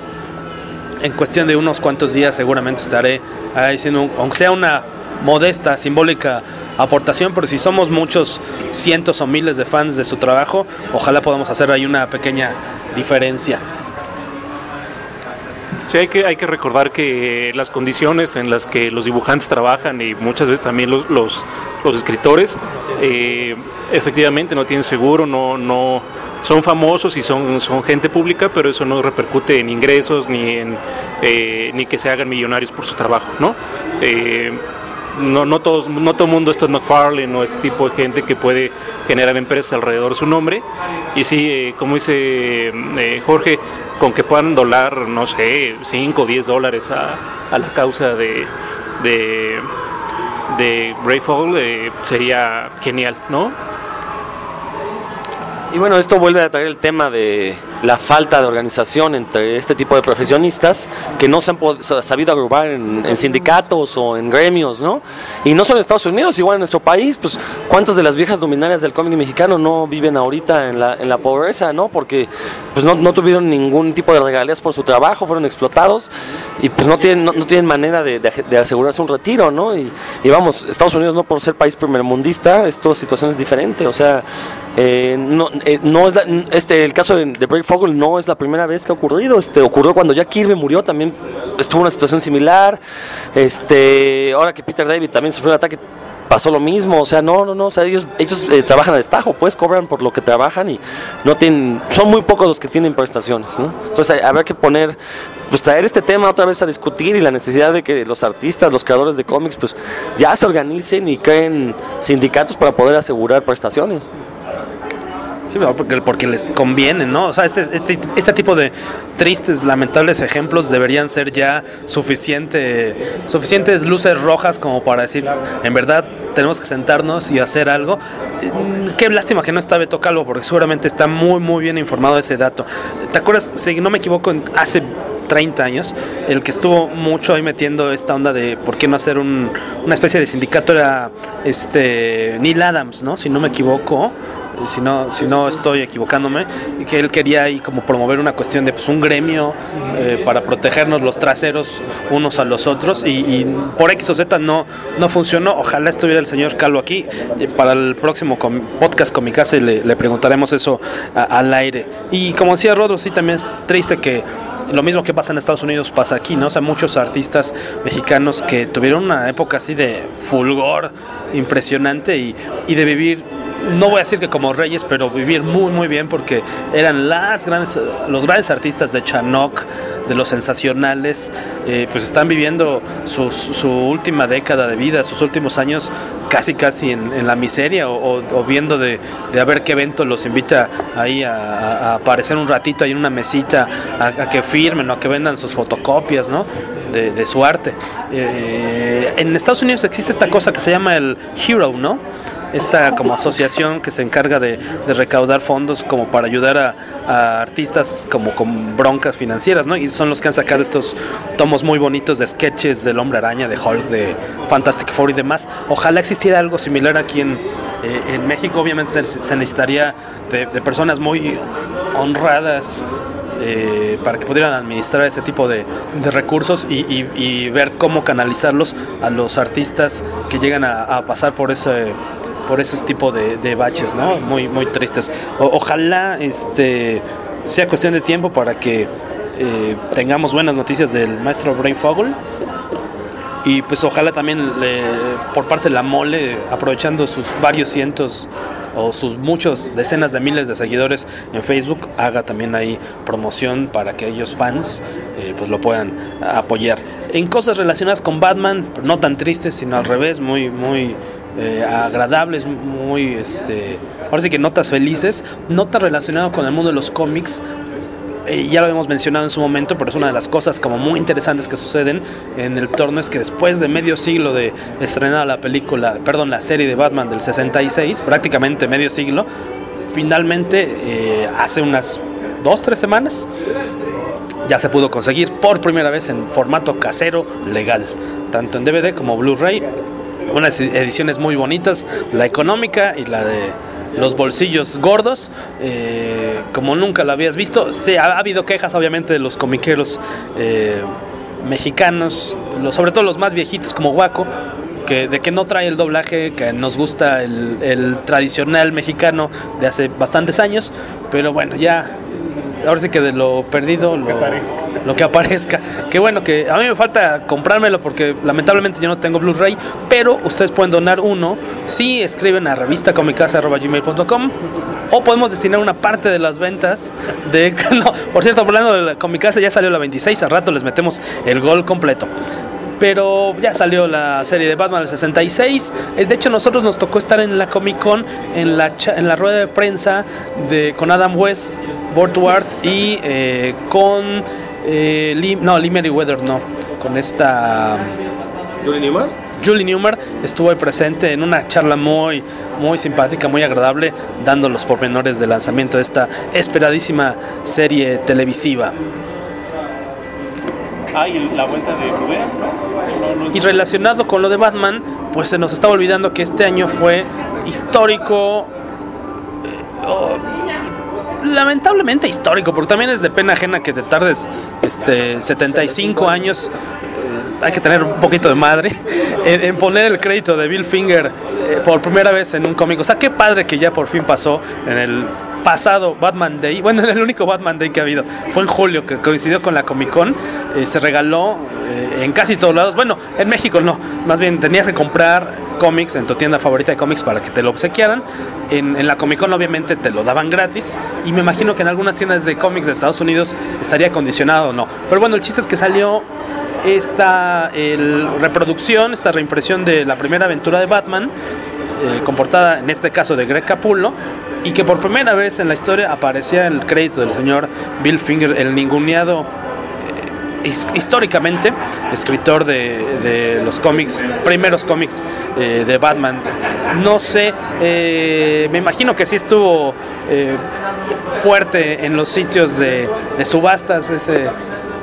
en cuestión de unos cuantos días seguramente estaré haciendo, un- aunque sea una modesta, simbólica aportación, pero si somos muchos cientos o miles de fans de su trabajo, ojalá podamos hacer ahí una pequeña diferencia. Sí, hay que, hay que recordar que las condiciones en las que los dibujantes trabajan y muchas veces también los, los, escritores, eh, efectivamente no tienen seguro, no, no son famosos y son, son gente pública, pero eso no repercute en ingresos ni en eh, ni que se hagan millonarios por su trabajo, ¿no? Eh, no, no todos, no todo el mundo esto es McFarlane o este tipo de gente que puede generar empresas alrededor de su nombre. Y sí, eh, como dice eh, Jorge, con que puedan dolar, no sé, 5 o 10 dólares a, a la causa de, de, de eh, sería genial, ¿no? Y bueno, esto vuelve a traer el tema de la falta de organización entre este tipo de profesionistas que no se han sabido agrupar en, en sindicatos o en gremios, ¿no? Y no solo en Estados Unidos, igual en nuestro país, pues cuántas de las viejas luminarias del cómic mexicano no viven ahorita en la, en la pobreza, ¿no? Porque pues no, no tuvieron ningún tipo de regalías por su trabajo, fueron explotados y pues no tienen, no, tienen manera de, asegurarse un retiro, ¿no? Y, vamos, Estados Unidos no por ser país primermundista, esto situación es diferente, o sea, eh, no, eh, no es la- este el caso de, de Fogel no es la primera vez que ha ocurrido este ocurrió cuando Jack Kirby murió también estuvo una situación similar este ahora que Peter David también sufrió un ataque pasó lo mismo o sea no no no o sea ellos ellos eh, trabajan a destajo pues cobran por lo que trabajan y no tienen son muy pocos los que tienen prestaciones ¿no? entonces habrá que poner pues traer este tema otra vez a discutir y la necesidad de que los artistas los creadores de cómics pues ya se organicen y creen sindicatos para poder asegurar prestaciones Sí, porque, porque les conviene, ¿no? O sea, este, este, este tipo de tristes, lamentables ejemplos deberían ser ya suficiente, suficientes luces rojas como para decir, en verdad tenemos que sentarnos y hacer algo. Mm, Qué lástima que no está Beto Calvo, porque seguramente está muy, muy bien informado de ese dato. ¿Te acuerdas, si no me equivoco, hace 30 años, el que estuvo mucho ahí metiendo esta onda de por qué no hacer un- una especie de sindicato era este Neil Adams, ¿no? Si no me equivoco, si no, si no estoy equivocándome, que él quería ahí como promover una cuestión de pues un gremio eh, para protegernos los traseros unos a los otros y, por X o Z no, no funcionó. Ojalá estuviera el señor Calvo aquí. Eh, para el próximo com- podcast con mi casa le, le preguntaremos eso al aire. Y como decía Rodro, sí también es triste que lo mismo que pasa en Estados Unidos pasa aquí, ¿no? O sea, muchos artistas mexicanos que tuvieron una época así de fulgor impresionante y, y de vivir, no voy a decir que como reyes, pero vivir muy, muy bien porque eran las grandes, los grandes artistas de Chanok, de los sensacionales, eh, pues están viviendo su última década de vida, sus últimos años casi casi en, la miseria o, viendo de, de a ver qué evento los invita ahí a, aparecer un ratito ahí en una mesita, a, que firmen o a que vendan sus fotocopias, ¿no? De, de su arte. Eh, en Estados Unidos existe esta cosa que se llama el Hero, ¿no? Esta como asociación que se encarga de, recaudar fondos como para ayudar a, artistas como con broncas financieras, ¿no? Y son los que han sacado estos tomos muy bonitos de sketches del Hombre Araña, de Hulk, de Fantastic Four y demás. Ojalá existiera algo similar aquí en, eh, México. Obviamente se necesitaría de, personas muy honradas eh, para que pudieran administrar ese tipo de, recursos y, ver cómo canalizarlos a los artistas que llegan a pasar por ese por ese tipo de, baches, ¿no? Muy, muy tristes. Ojalá este sea cuestión de tiempo para que eh, tengamos buenas noticias del maestro Brain Fogel. Y pues ojalá también por parte de la mole, aprovechando sus varios cientos o sus muchos decenas de miles de seguidores en Facebook, haga también ahí promoción para que ellos fans eh, pues lo puedan apoyar. En cosas relacionadas con Batman, no tan tristes, sino al revés, muy, muy eh, agradables, muy, este, ahora sí que notas felices, notas relacionadas con el mundo de los cómics, eh, ya lo habíamos mencionado en su momento, pero es una de las cosas como muy interesantes que suceden en el torno es que después de medio siglo de estrenar la película, perdón, la serie de Batman del 66, prácticamente medio siglo, finalmente eh, hace unas dos, tres semanas ya se pudo conseguir por primera vez en formato casero legal, tanto en DVD como Blu-ray. Unas ediciones muy bonitas, la económica y la de los bolsillos gordos, eh, como nunca lo habías visto. Sí, ha, ha habido quejas obviamente de los comiqueros eh, mexicanos, sobre todo los más viejitos como Guaco, que, de que no trae el doblaje que nos gusta el tradicional mexicano de hace bastantes años, pero bueno, ya ahora sí que de lo perdido lo, lo que aparezca. Que bueno, que a mí me falta comprármelo porque lamentablemente yo no tengo Blu-ray, pero ustedes pueden donar uno si escriben a revistacomicasa.gmail.com o podemos destinar una parte de las ventas de... No, por cierto, hablando de la Comicasa, ya salió la 26, a rato les metemos el gol completo. Pero ya salió la serie de Batman del 66. Eh, De hecho, nosotros nos tocó estar en la Comic Con, en la, en la rueda de prensa de, con Adam West, Bortward y eh, con. eh, Lee- no, Lee Meriwether, no. Con esta. ¿Julie Newmar? Julie Newmar estuvo ahí presente en una charla muy, muy simpática, muy agradable, dando los pormenores del lanzamiento de esta esperadísima serie televisiva. Y la vuelta de Y relacionado con lo de Batman, pues se nos estaba olvidando que este año fue histórico. eh, oh, lamentablemente histórico, porque también es de pena ajena que te tardes este, 75 años. eh, hay que tener un poquito de madre en, en poner el crédito de Bill Finger eh, por primera vez en un cómic. O sea, qué padre que ya por fin pasó en el pasado Batman Day, bueno, en el único Batman Day que ha habido, fue en julio, que coincidió con la Comic Con, eh, se regaló eh, en casi todos lados, bueno, en México no, más bien tenías que comprar cómics en tu tienda favorita de cómics para que te lo obsequiaran, en, la Comic Con obviamente te lo daban gratis, y me imagino que en algunas tiendas de cómics de Estados Unidos estaría condicionado o no, pero bueno, el chiste es que salió esta reproducción, esta reimpresión de la primera aventura de Batman, eh, con portada, en este caso de Greg Capullo, y que por primera vez en la historia aparecía el crédito del señor Bill Finger, el ninguneado eh, his- históricamente escritor de, de los cómics, primeros cómics eh, de Batman. No sé, me imagino que sí estuvo fuerte en los sitios de, de subastas ese,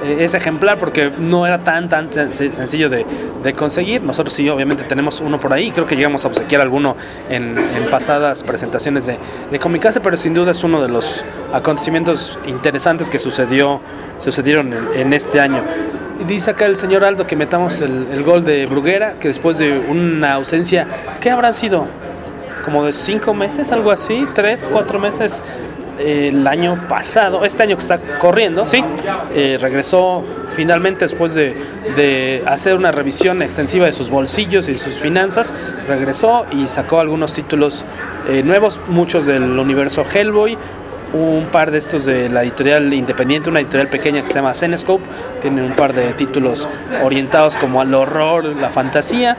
eh, ese ejemplar porque no era tan tan sen- sencillo de, de conseguir. Nosotros sí, obviamente tenemos uno por ahí. Creo que llegamos a obsequiar alguno en, pasadas presentaciones de, de Comicase, pero sin duda es uno de los acontecimientos interesantes que sucedió, sucedieron en, este año. Dice acá el señor Aldo que metamos el, el gol de Bruguera, que después de una ausencia, ¿qué habrán sido? Como de cinco meses, algo así, tres, cuatro meses el año pasado, este año que está corriendo, sí, eh, regresó finalmente después de, de hacer una revisión extensiva de sus bolsillos y sus finanzas, regresó y sacó algunos títulos eh, nuevos, muchos del universo Hellboy, un par de estos de la editorial independiente, una editorial pequeña que se llama Zenescope, tiene un par de títulos orientados como al horror, la fantasía,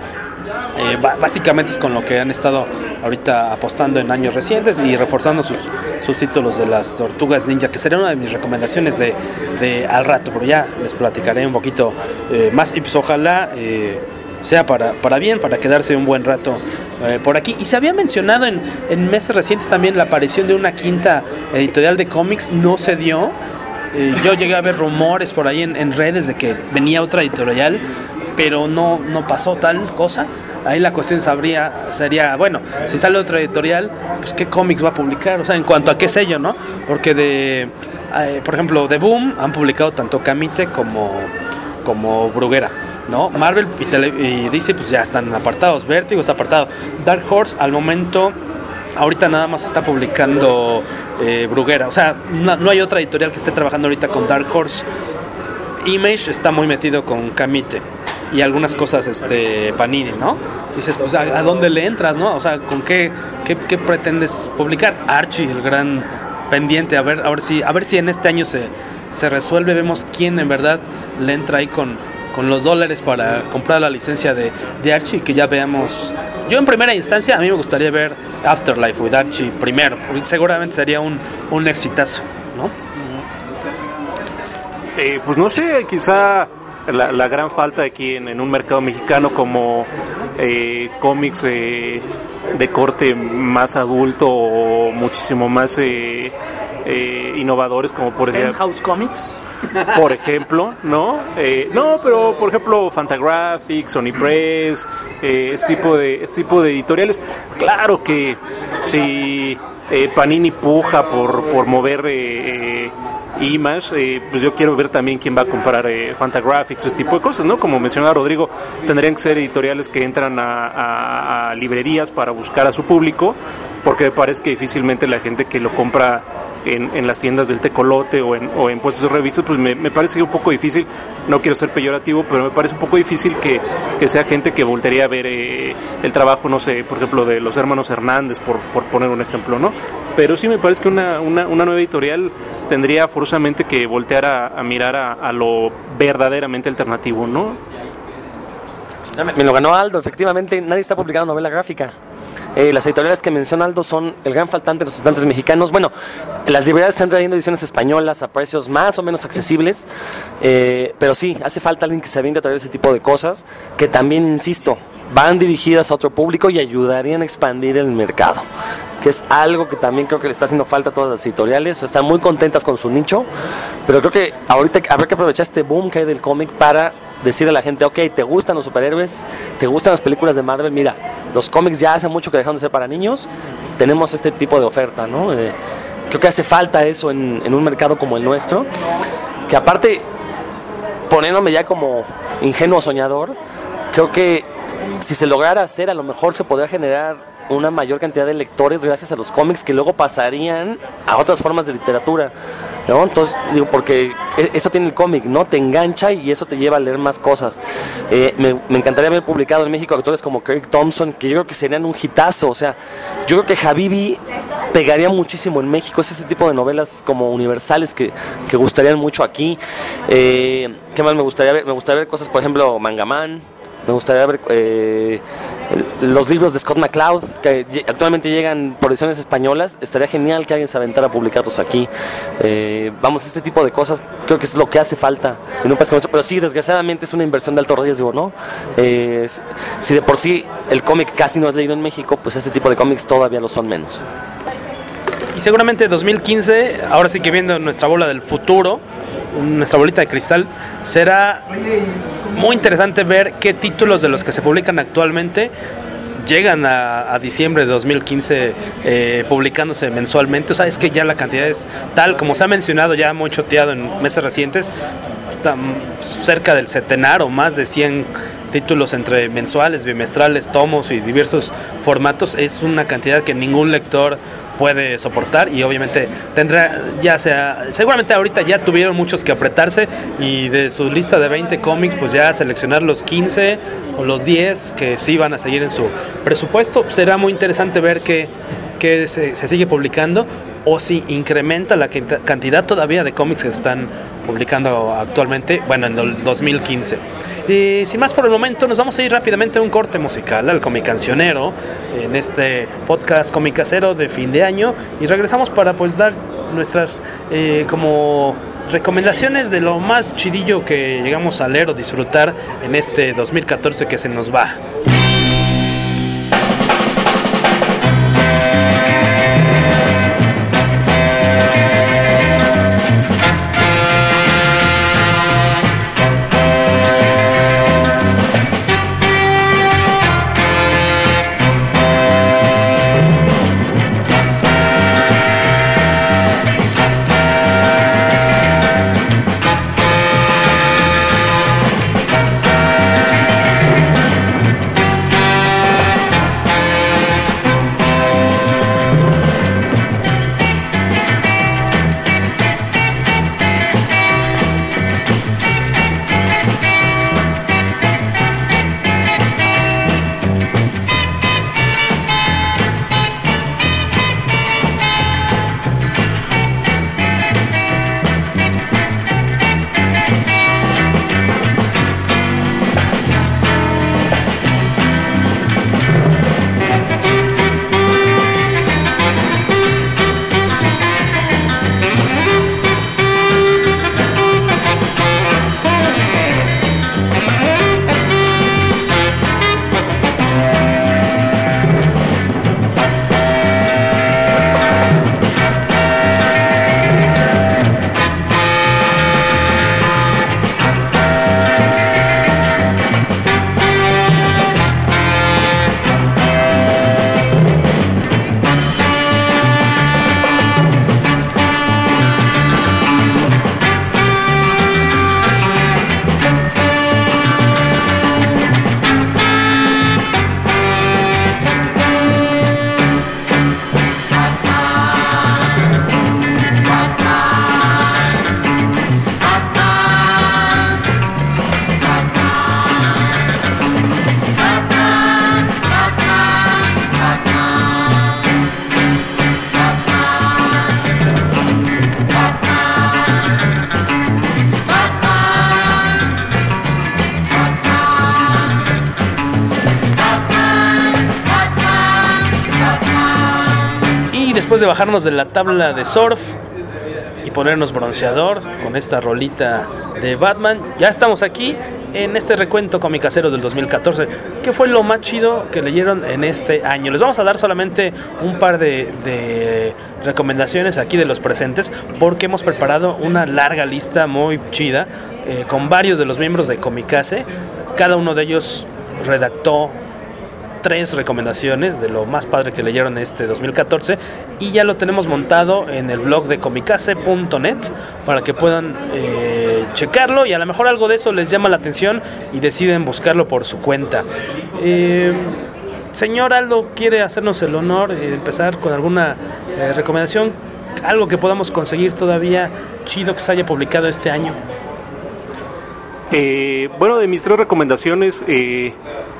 eh, básicamente es con lo que han estado ahorita apostando en años recientes y reforzando sus, sus títulos de las tortugas ninja, que sería una de mis recomendaciones de, de al rato, pero ya les platicaré un poquito eh, más y pues ojalá eh, sea para, para bien, para quedarse un buen rato eh, por aquí. Y se había mencionado en, en meses recientes también la aparición de una quinta editorial de cómics, no se dio. Yo llegué a ver rumores por ahí en redes de que venía otra editorial, pero no, no pasó tal cosa. Ahí la cuestión sabría, sería, bueno, si sale otra editorial, pues qué cómics va a publicar, o sea, en cuanto a qué sello, ¿no? Porque de, eh, por ejemplo, de Boom han publicado tanto Camite como, como Bruguera. ¿no? Marvel y, tele- DC pues ya están apartados, Vertigo está apartado. Dark Horse al momento, ahorita nada más está publicando eh, Bruguera, o sea, no, no hay otra editorial que esté trabajando ahorita con Dark Horse. Image está muy metido con Camite y algunas cosas este Panini, ¿no? Dices, pues ¿a, dónde le entras, no? O sea, ¿con qué, qué, pretendes publicar? Archie, el gran pendiente, a ver, a ver si, a ver si en este año se, se resuelve, vemos quién en verdad le entra ahí con, con los dólares para comprar la licencia de, de Archie, que ya veamos. Yo en primera instancia a mí me gustaría ver Afterlife with Archie primero, seguramente sería un, un exitazo, ¿no? Eh, pues no sé, quizá la, la gran falta aquí en, en un mercado mexicano como eh, cómics eh, de corte más adulto o muchísimo más eh, eh, innovadores como por ejemplo House Comics. Por ejemplo, ¿no? Eh, no, pero por ejemplo Fantagraphics, Sony Press, eh, este tipo de este tipo de editoriales. Claro que si eh, Panini puja por, por mover eh, Image, pues yo quiero ver también quién va a comprar Fantagraphics, ese tipo de cosas, ¿no? Como mencionaba Rodrigo, tendrían que ser editoriales que entran a, a- a librerías para buscar a su público, porque me parece que difícilmente la gente que lo compra en, las tiendas del tecolote o en, o en puestos de revistas, pues me, parece un poco difícil, no quiero ser peyorativo, pero me parece un poco difícil que, que sea gente que voltearía a ver eh, el trabajo, no sé, por ejemplo, de los hermanos Hernández, por, por poner un ejemplo, ¿no? Pero sí me parece que una, una, una nueva editorial tendría forzosamente que voltear a, mirar a, a lo verdaderamente alternativo, ¿no? Me lo ganó Aldo, efectivamente, nadie está publicando novela gráfica. Eh, las editoriales que menciona Aldo son el gran faltante de los estantes mexicanos. Bueno, las librerías están trayendo ediciones españolas a precios más o menos accesibles, eh, pero sí, hace falta alguien que se aviente a traer ese tipo de cosas, que también, insisto, van dirigidas a otro público y ayudarían a expandir el mercado, que es algo que también creo que le está haciendo falta a todas las editoriales. Están muy contentas con su nicho, pero creo que ahorita habrá que aprovechar este boom que hay del cómic para decirle a la gente, ok, ¿te gustan los superhéroes? ¿Te gustan las películas de Marvel? Mira, los cómics ya hace mucho que dejaron de ser para niños, tenemos este tipo de oferta, ¿no? Eh, creo que hace falta eso en, en un mercado como el nuestro, que aparte, poniéndome ya como ingenuo soñador, creo que si se lograra hacer, a lo mejor se podría generar una mayor cantidad de lectores gracias a los cómics que luego pasarían a otras formas de literatura. ¿no? Entonces, digo, porque e- eso tiene el cómic, ¿no? Te engancha y eso te lleva a leer más cosas. Eh, me, encantaría haber publicado en México actores como Kirk Thompson, que yo creo que serían un hitazo. O sea, yo creo que Habibi pegaría muchísimo en México. Es ese tipo de novelas como universales que, que gustarían mucho aquí. Eh, ¿Qué más me gustaría ver? Me gustaría ver cosas, por ejemplo, Mangaman. Me gustaría ver eh, los libros de Scott McCloud, que actualmente llegan por ediciones españolas. Estaría genial que alguien se aventara a publicarlos aquí. Eh, vamos, este tipo de cosas creo que es lo que hace falta en un país como nuestro. Pero sí, desgraciadamente es una inversión de alto riesgo, ¿no? Eh, si de por sí el cómic casi no es leído en México, pues este tipo de cómics todavía lo son menos. Y seguramente 2015, ahora sí que viendo nuestra bola del futuro, nuestra bolita de cristal, será muy interesante ver qué títulos de los que se publican actualmente llegan a, diciembre de 2015 eh, publicándose mensualmente. O sea, es que ya la cantidad es tal, como se ha mencionado ya muy choteado en meses recientes, cerca del centenar o más de 100 títulos entre mensuales, bimestrales, tomos y diversos formatos. Es una cantidad que ningún lector puede soportar y obviamente tendrá ya sea seguramente ahorita ya tuvieron muchos que apretarse y de su lista de 20 cómics pues ya seleccionar los 15 o los 10 que sí van a seguir en su presupuesto. Será muy interesante ver que, que se, se sigue publicando o si incrementa la cantidad todavía de cómics que están publicando actualmente bueno en el 2015 y sin más por el momento, nos vamos a ir rápidamente a un corte musical, al Comic Cancionero, en este podcast Comicacero de fin de año. Y regresamos para pues dar nuestras eh, como recomendaciones de lo más chidillo que llegamos a leer o disfrutar en este 2014 que se nos va. Bajarnos de la tabla de surf y ponernos bronceador con esta rolita de Batman, ya estamos aquí en este recuento comicacero del 2014. ¿Qué fue lo más chido que leyeron en este año? Les vamos a dar solamente un par de, de recomendaciones aquí de los presentes porque hemos preparado una larga lista muy chida eh, con varios de los miembros de Comicase. Cada uno de ellos redactó tres recomendaciones de lo más padre que leyeron este 2014 y ya lo tenemos montado en el blog de comicase.net para que puedan eh, checarlo y a lo mejor algo de eso les llama la atención y deciden buscarlo por su cuenta. Eh, señor Aldo, ¿quiere hacernos el honor de empezar con alguna eh, recomendación? Algo que podamos conseguir todavía chido que se haya publicado este año. Bueno, de mis tres recomendaciones,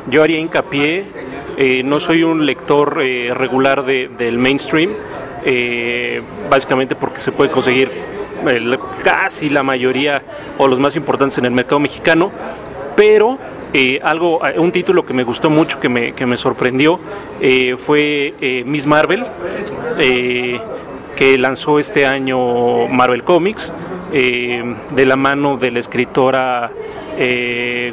yo haría hincapié, eh, no soy un lector eh, regular de- del mainstream, eh, básicamente porque se puede conseguir casi la mayoría o los más importantes en el mercado mexicano, pero algo, un título que me gustó mucho, que me, que me sorprendió, fue Miss Marvel, que lanzó este año Marvel Comics, de la mano de la escritora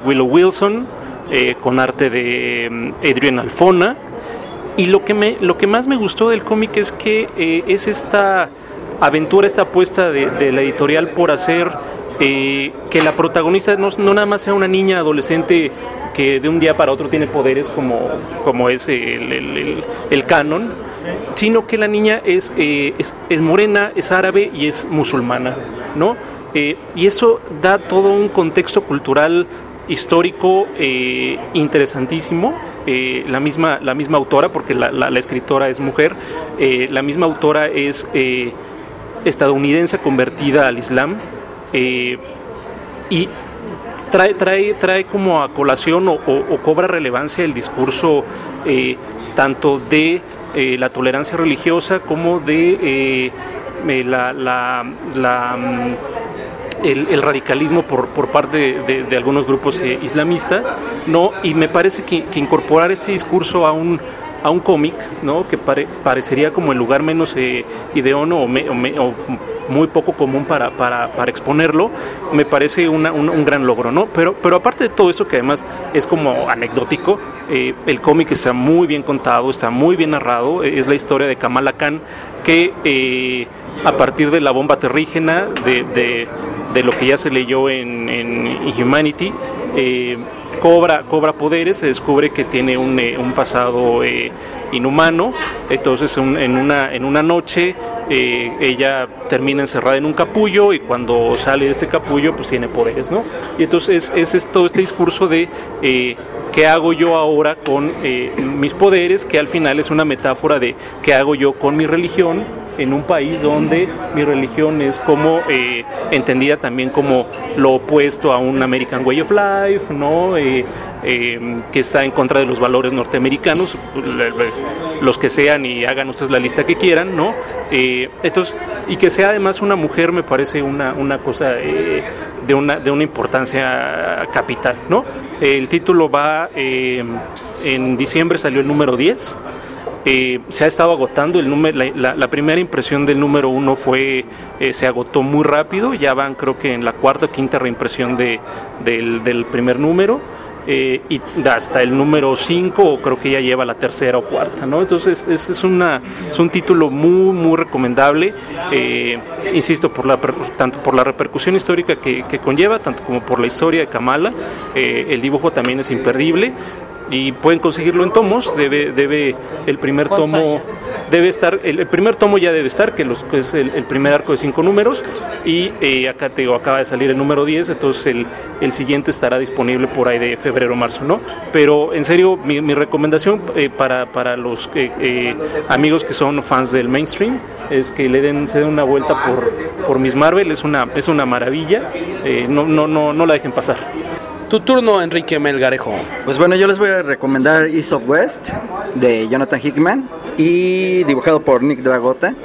Willow Wilson, eh, con arte de mm, Adrian Alfona. Y lo que, me, lo que más me gustó del cómic es que eh, es esta aventura, esta apuesta de, la editorial por hacer eh, que la protagonista no, no nada más sea una niña adolescente que de un día para otro tiene poderes como, como es el, el- canon, sino que la niña es, eh, es, es morena, es árabe y es musulmana, ¿no? Y eso da todo un contexto cultural histórico eh, interesantísimo. Eh, la, misma, la misma autora, porque la, escritora es mujer, eh, la misma autora es estadounidense convertida al Islam y trae, trae, trae como a colación o, cobra relevancia el discurso tanto de la tolerancia religiosa como de la, la- la, mm, el, el radicalismo por, por parte de, de- de algunos grupos eh, islamistas, ¿no? Y me parece que, que incorporar este discurso a un a un cómic, ¿no? Que pare- parecería como el lugar menos eh, ideono o, me- o me- o muy poco común para, para, para exponerlo, me parece una- un, un gran logro, ¿no? Pero, pero aparte de todo eso, que además es como anecdótico, eh, el cómic está muy bien contado, está muy bien narrado, es la historia de Kamala Khan, que eh, a partir de la bomba terrígena, de, de- lo que ya se leyó en, Humanity, eh, cobra, cobra poderes, se descubre que tiene un, eh, un pasado eh, inhumano, entonces en, una, en una noche ella termina encerrada en un capullo y cuando sale de este capullo pues tiene poderes, ¿no? Y entonces es, es todo este discurso de qué hago yo ahora con mis poderes, que al final es una metáfora de qué hago yo con mi religión en un país donde mi religión es como eh, entendida también como lo opuesto a un American Way of Life, ¿no? Eh, eh, que está en contra de los valores norteamericanos, los que sean y hagan ustedes la lista que quieran, ¿no? Eh, entonces, y que sea además una mujer me parece una, una cosa de, una, de una importancia capital, ¿no? El título va, en diciembre salió el número 10, eh, se ha estado agotando el número, la, primera impresión del número uno fue, eh, se agotó muy rápido, ya van creo que en la cuarta o quinta reimpresión de, del, primer número. eh, y hasta el número 5 creo que ya lleva la tercera o cuarta, ¿no? Entonces es, es, una, es un título muy, muy recomendable, eh, insisto, por la, tanto por la repercusión histórica que, que conlleva, tanto como por la historia de Kamala, eh, el dibujo también es imperdible y pueden conseguirlo en tomos. Debe, debe el primer tomo debe estar, el, el primer tomo ya debe estar, que, los, que es el, el primer arco de cinco números y eh, acá te digo, acaba de salir el número 10, entonces el, el siguiente estará disponible por ahí de febrero marzo, ¿no? Pero en serio, mi, mi recomendación eh, para, para los eh, eh, amigos que son fans del mainstream es que le den, se den una vuelta por, por Miss Marvel, es una, es una maravilla, no, no, no, no la dejen pasar. Tu turno, Enrique Melgarejo. Pues bueno, yo les voy a recomendar East of West de Jonathan Hickman y dibujado por Nick Dragota.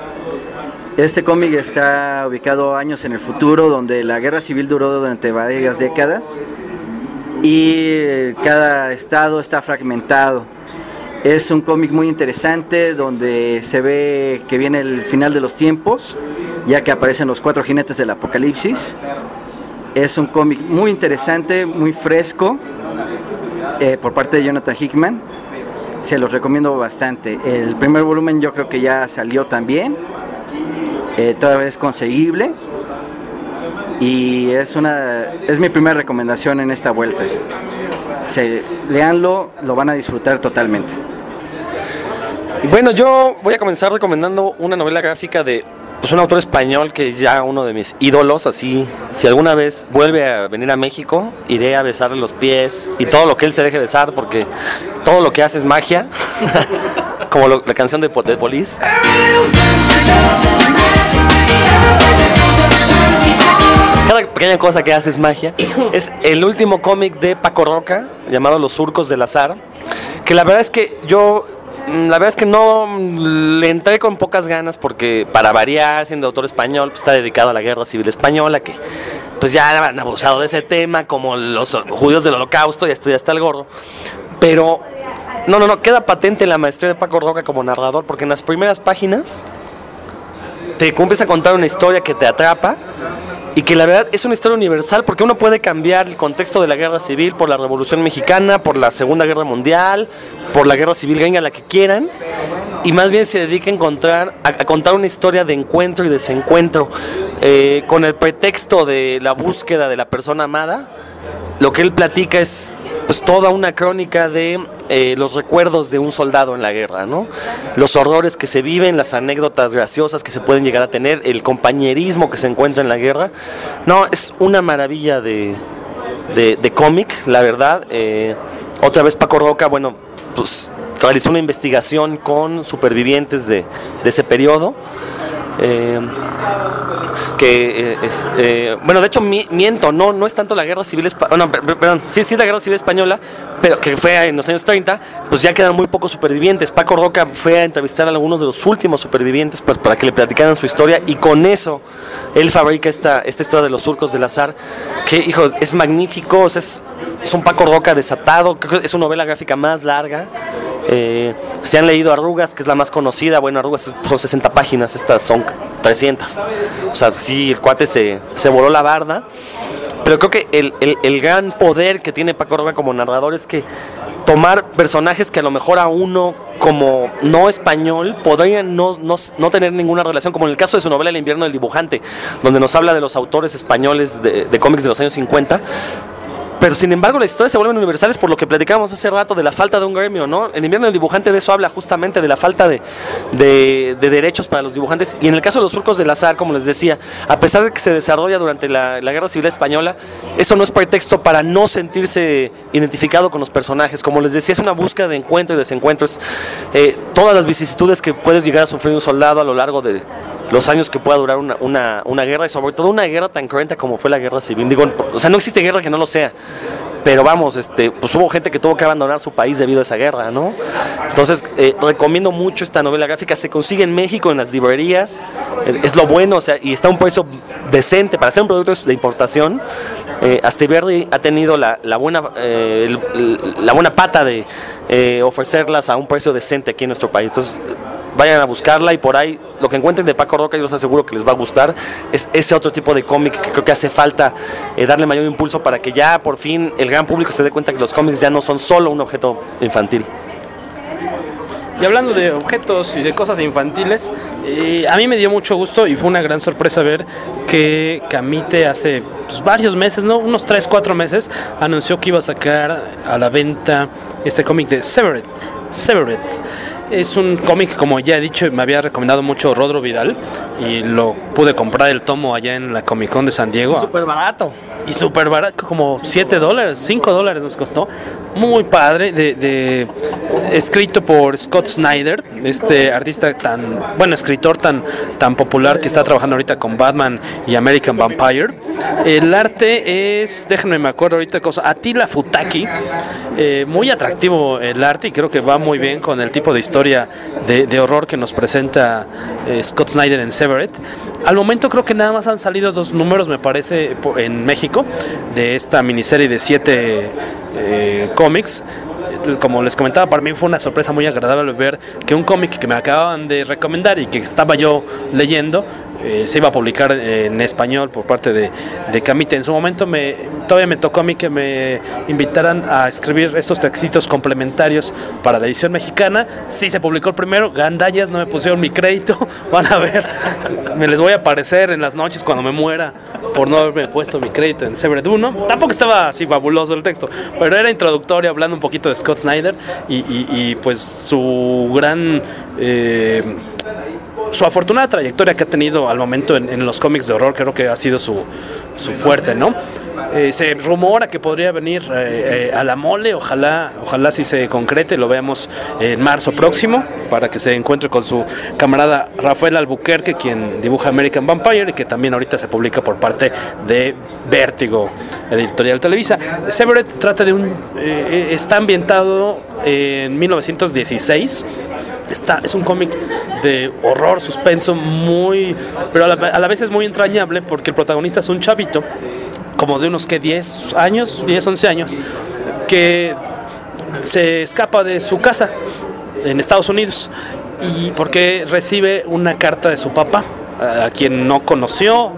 Este cómic está ubicado años en el futuro, donde la guerra civil duró durante varias décadas y cada estado está fragmentado. Es un cómic muy interesante donde se ve que viene el final de los tiempos, ya que aparecen los cuatro jinetes del apocalipsis. Es un cómic muy interesante, muy fresco, eh, por parte de Jonathan Hickman. Se los recomiendo bastante. El primer volumen yo creo que ya salió también. Eh, todavía es conseguible. Y es una es mi primera recomendación en esta vuelta. Se, leanlo, lo van a disfrutar totalmente. Bueno, yo voy a comenzar recomendando una novela gráfica de pues, un autor español que es ya uno de mis ídolos, así, si alguna vez vuelve a venir a México, iré a besarle los pies y todo lo que él se deje besar, porque todo lo que hace es magia, como lo- la canción de, de Police. Cada pequeña cosa que hace es magia. Es el último cómic de Paco Roca, llamado Los Surcos del Azar, que la verdad es que yo, la verdad es que no le entré con pocas ganas porque para variar, siendo autor español, pues, está dedicado a la Guerra Civil Española, que pues ya han abusado de ese tema, como los judíos del holocausto, ya esto ya está el gordo. Pero, no, no, no, queda patente la maestría de Paco Roca como narrador, porque en las primeras páginas te comienza a contar una historia que te atrapa y que la verdad es una historia universal porque uno puede cambiar el contexto de la guerra civil por la revolución mexicana, por la segunda guerra mundial, por la guerra civil gringa, la que quieran, y más bien se dedica a encontrar, a, a contar una historia de encuentro y desencuentro eh, con el pretexto de la búsqueda de la persona amada. Lo que él platica es pues toda una crónica de eh, los recuerdos de un soldado en la guerra, ¿no? Los horrores que se viven, las anécdotas graciosas que se pueden llegar a tener, el compañerismo que se encuentra en la guerra. No, es una maravilla de, de, cómic, la verdad. Eh, otra vez Paco Roca, bueno, pues realizó una investigación con supervivientes de, de ese periodo. Eh, que eh, eh, bueno de hecho mi- miento no no es tanto la guerra civil española perdón sí sí es la guerra civil española pero que fue en los años 30 pues ya quedan muy pocos supervivientes. Paco Roca fue a entrevistar a algunos de los últimos supervivientes pues para que le platicaran su historia y con eso él fabrica esta esta historia de los surcos del azar que hijos es magnífico es, es un Paco Roca desatado es su novela gráfica más larga si han leído Arrugas, que es la más conocida, bueno, Arrugas son 60 páginas, estas son 300. O sea, sí, el cuate se, se voló la barda. Pero creo que el, el- el gran poder que tiene Paco Roca como narrador es que tomar personajes que a lo mejor a uno como no español podrían no, no, no tener ninguna relación, como en el caso de su novela El invierno del dibujante, donde nos habla de los autores españoles de, de cómics de los años 50, pero sin embargo las historias se vuelven universales por lo que platicábamos hace rato de la falta de un gremio, ¿no? El invierno del dibujante de eso habla justamente de la falta de, de- de derechos para los dibujantes. Y en el caso de los surcos del azar, como les decía, a pesar de que se desarrolla durante la, Guerra Civil Española, eso no es pretexto para no sentirse identificado con los personajes. Como les decía, es una búsqueda de encuentro y desencuentro. Es, eh, todas las vicisitudes que puedes llegar a sufrir un soldado a lo largo de los años que pueda durar una, una, una guerra y sobre todo una guerra tan cruenta como fue la guerra civil. Digo, o sea, no existe guerra que no lo sea. Pero vamos, este, pues hubo gente que tuvo que abandonar su país debido a esa guerra, ¿no? Entonces, eh, recomiendo mucho esta novela gráfica. Se consigue en México, en las librerías. Eh, Es lo bueno, o sea, y está a un precio decente para ser un producto de importación. Eh, Astiberri ha tenido la, la buena, eh, la buena pata de eh, ofrecerlas a un precio decente aquí en nuestro país. Entonces, vayan a buscarla y por ahí lo que encuentren de Paco Roca yo les aseguro que les va a gustar es ese otro tipo de cómic que creo que hace falta eh, darle mayor impulso para que ya por fin el gran público se dé cuenta que los cómics ya no son solo un objeto infantil Y hablando de objetos y de cosas infantiles, eh, a mí me dio mucho gusto y fue una gran sorpresa ver que Camite hace pues, varios meses, ¿no? Unos 3, 4 meses, anunció que iba a sacar a la venta este cómic de Severed. Severed. Es un cómic, como ya he dicho, me había recomendado mucho Rodro Vidal y lo pude comprar el tomo allá en la Comic Con de San Diego. súper barato Y súper barato, como 7 dólares, 5 dólares nos costó. Muy padre, de, escrito por Scott Snyder, este artista tan, bueno, escritor tan, tan popular que está trabajando ahorita con Batman y American Vampire. El arte es, déjenme me acuerdo ahorita cosa, Attila Futaki. Eh, muy atractivo el arte y creo que va muy bien con el tipo de historia de, de horror que nos presenta eh, Scott Snyder en Severed. Al momento creo que nada más han salido dos números, me parece, en México, de esta miniserie de siete eh, cómics. Como les comentaba, para mí fue una sorpresa muy agradable ver que un cómic que me acababan de recomendar y que estaba yo leyendo eh, se iba a publicar en español por parte de, de Camite. En su momento me, todavía me tocó a mí que me invitaran a escribir estos textitos complementarios para la edición mexicana. Sí se publicó el primero, gandallas, no me pusieron mi crédito. Van a ver, me les voy a aparecer en las noches cuando me muera por no haberme puesto mi crédito en 1. Tampoco estaba así fabuloso el texto, pero era introductorio hablando un poquito de Scott Snyder y, pues su gran... eh, su afortunada trayectoria que ha tenido al momento en, en los cómics de horror, creo que ha sido su, su fuerte, ¿no? Eh, se rumora que podría venir eh, eh, a la mole, ojalá, ojalá si se concrete, lo veamos en marzo próximo, para que se encuentre con su camarada Rafael Albuquerque, quien dibuja American Vampire y que también ahorita se publica por parte de Vértigo, editorial Televisa. Severed trata de un. está ambientado en 1916. Está, es un cómic de horror, suspenso, muy. pero a la, a la vez es muy entrañable porque el protagonista es un chavito como de unos que 10 años, 10, 11 años, que se escapa de su casa en Estados Unidos y porque recibe una carta de su papá, a a quien no conoció,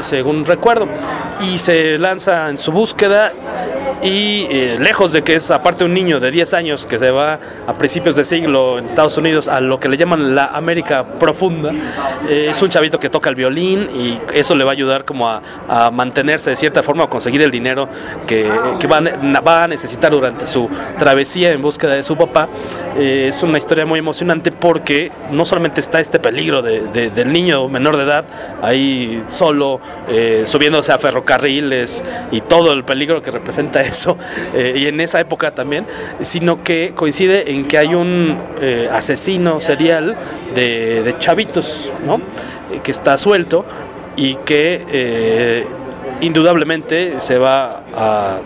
según recuerdo, y se lanza en su búsqueda y eh, lejos de que es aparte un niño de 10 años que se va a principios de siglo en Estados Unidos a lo que le llaman la América profunda, eh, es un chavito que toca el violín y eso le va a ayudar como a, mantenerse de cierta forma o conseguir el dinero que, va, a necesitar durante su travesía en búsqueda de su papá. Eh, es una historia muy emocionante porque no solamente está este peligro de- de- del niño menor de edad ahí solo, eh, subiéndose a ferrocarriles y todo el peligro que representa eso, eh, y en esa época también, sino que coincide en que hay un eh, asesino serial de, de chavitos, ¿no? Que está suelto y que indudablemente se va a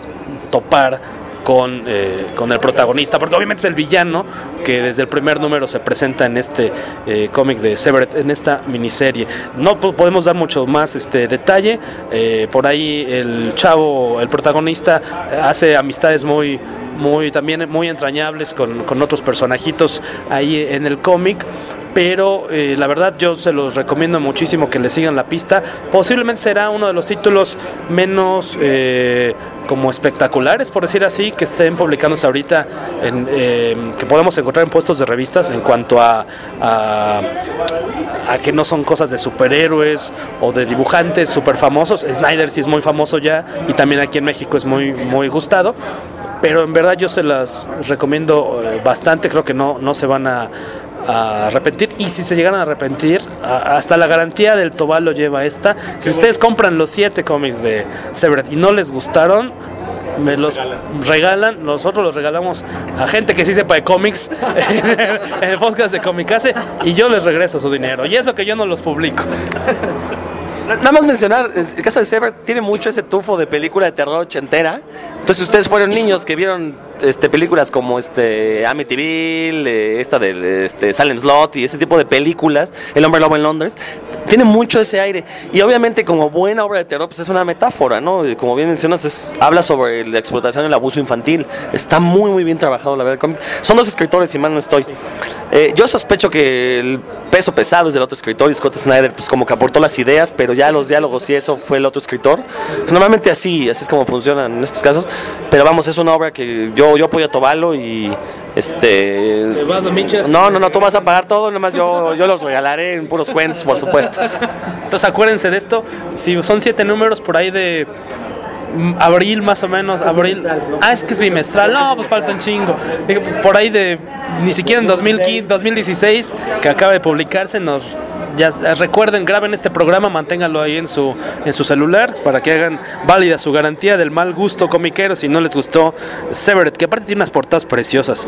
topar con, eh, con el protagonista, porque obviamente es el villano que desde el primer número se presenta en este eh, cómic de Severed, en esta miniserie. No po- podemos dar mucho más este detalle, eh, por ahí el chavo, el protagonista, eh, hace amistades muy, muy también muy entrañables con, con otros personajitos ahí en el cómic pero eh, la verdad yo se los recomiendo muchísimo que le sigan la pista. Posiblemente será uno de los títulos menos eh, como espectaculares, por decir así, que estén publicándose ahorita, en, eh, que podemos encontrar en puestos de revistas en cuanto a, a, que no son cosas de superhéroes o de dibujantes super famosos. Snyder sí es muy famoso ya y también aquí en México es muy, muy gustado. Pero en verdad yo se las recomiendo eh, bastante, creo que no, no se van a, a arrepentir. Y si se llegan a arrepentir a- hasta la garantía del Tobal lo lleva esta. Si ustedes compran los siete cómics de Severed y no les gustaron me los regalan, nosotros los regalamos a gente que sí sepa de cómics en el podcast de Comicase y yo les regreso su dinero. Y eso que yo no los publico Nada más mencionar, el caso de Sever tiene mucho ese tufo de película de terror ochentera. Entonces, si ustedes fueron niños que vieron este, películas como este Amityville, eh, esta de este, Salem Slot y ese tipo de películas, El hombre lobo en Londres, tiene mucho ese aire. Y obviamente, como buena obra de terror, pues es una metáfora, ¿no? Como bien mencionas, es- habla sobre la explotación y el abuso infantil. Está muy, muy bien trabajado, la verdad. Son dos escritores, si mal no estoy. Eh, yo sospecho que el peso pesado es del otro escritor y Scott Snyder, pues como que aportó las ideas, pero ya los diálogos y eso fue el otro escritor. Normalmente así, así es como funcionan en estos casos. Pero vamos, es una obra que yo, yo apoyo a Tobalo y este. ¿Te vas a Miches? No, no, no, tú vas a pagar todo, nomás yo, yo los regalaré en puros cuentos, por supuesto. Entonces acuérdense de esto, si son siete números por ahí de abril más o menos, abril. Ah, es que es bimestral, no, pues falta un chingo. Por ahí de ni siquiera en 2015, 2016 que acaba de publicarse nos ya eh, recuerden, graben este programa, manténganlo ahí en su en su celular para que hagan válida su garantía del mal gusto comiquero si no les gustó Severed, que aparte tiene unas portadas preciosas.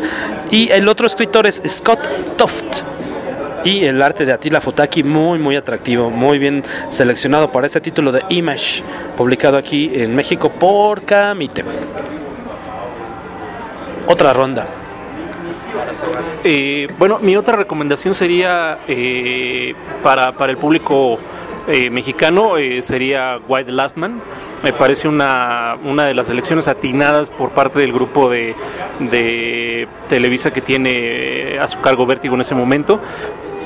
Y el otro escritor es Scott Toft. Y el arte de Attila Futaki muy muy atractivo, muy bien seleccionado para este título de Image, publicado aquí en México por Camite. Otra ronda. Eh, bueno, mi otra recomendación sería eh, para, para el público eh, mexicano, sería White Last Man. Me parece una, una de las elecciones atinadas por parte del grupo de, de Televisa que tiene a su cargo Vértigo en ese momento.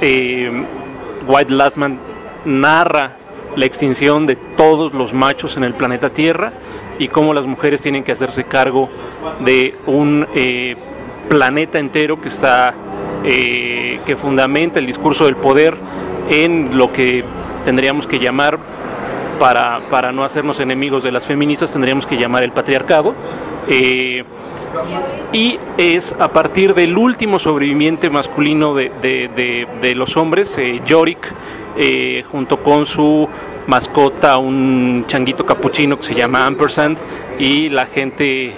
Eh, White Last Man narra la extinción de todos los machos en el planeta Tierra y cómo las mujeres tienen que hacerse cargo de un eh, planeta entero que está eh, que fundamenta el discurso del poder en lo que tendríamos que llamar para, para no hacernos enemigos de las feministas tendríamos que llamar el patriarcado Eh, y es a partir del último sobreviviente masculino de, de- de- los hombres, eh, Yorick, eh, junto con su mascota, un changuito capuchino que se llama Ampersand, y la gente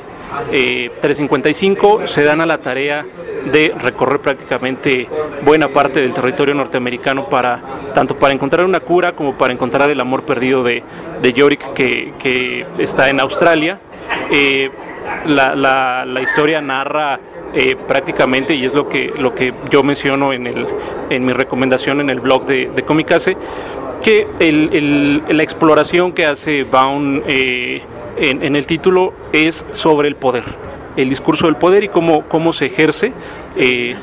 eh, 355 se dan a la tarea de recorrer prácticamente buena parte del territorio norteamericano para tanto para encontrar una cura como para encontrar el amor perdido de, de Yorick que, que está en Australia. Eh, la, la- historia narra eh, prácticamente, y es lo que, lo que yo menciono en, el, en mi recomendación en el blog de, de Comicase, que la exploración que hace Baum eh, en, en el título es sobre el poder, el discurso del poder y cómo, cómo se ejerce. eh,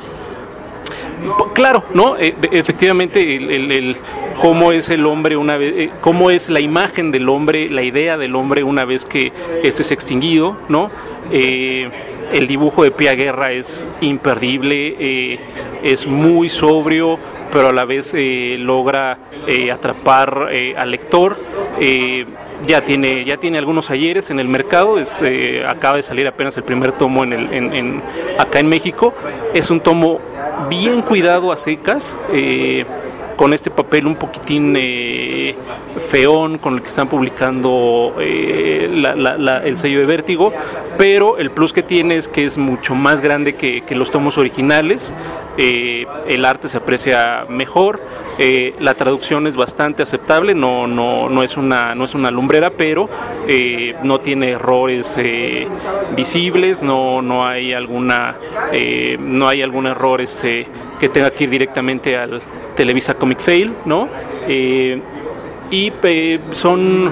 Claro, ¿no? Eh, efectivamente, el, el- el- cómo es el hombre una vez, eh, cómo es la imagen del hombre, la idea del hombre una vez que este es extinguido, ¿no? Eh, el dibujo de Pia Guerra es imperdible, eh, es muy sobrio, pero a la vez eh, logra eh, atrapar al lector. Ya tiene, ya tiene algunos ayeres en el mercado, acaba de salir apenas el primer tomo en el, en- acá en México. Es un tomo bien cuidado a secas, con este papel un poquitín eh, feón con el que están publicando eh, el sello de Vértigo, pero el plus que tiene es que es mucho más grande que, los tomos originales, eh, el arte se aprecia mejor, eh, la traducción es bastante aceptable, no, no, no, es, una, no es una lumbrera, pero no tiene errores visibles, no, no hay alguna no hay algún error este, que tenga que ir directamente al Televisa Comic Fail, ¿no? Eh, y son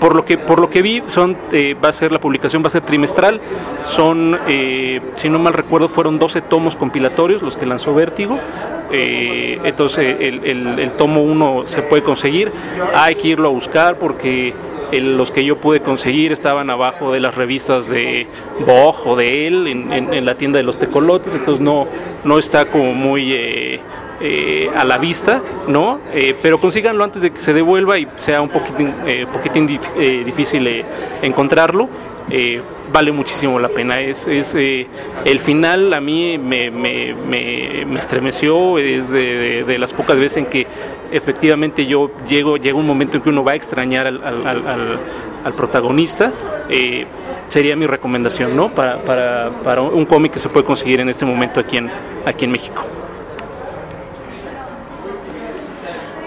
por lo que por lo que vi son eh, va a ser la publicación va a ser trimestral. Son eh, si no mal recuerdo fueron 12 tomos compilatorios los que lanzó Vértigo. Entonces el, tomo 1 se puede conseguir. Hay que irlo a buscar porque los que yo pude conseguir estaban abajo de las revistas de Boj o de él en, en- en la tienda de los tecolotes. Entonces no no está como muy eh, a la vista, ¿no? Eh, pero consíganlo antes de que se devuelva y sea un poquitín, eh, poquitín eh, difícil eh, encontrarlo. Vale muchísimo la pena. Es, es, el final a mí me, me- me- me estremeció, es de, de- las pocas veces en que efectivamente yo llego, llega un momento en que uno va a extrañar al, al- al- protagonista. Sería mi recomendación, ¿no? Para, para, para un cómic que se puede conseguir en este momento aquí en, aquí en México.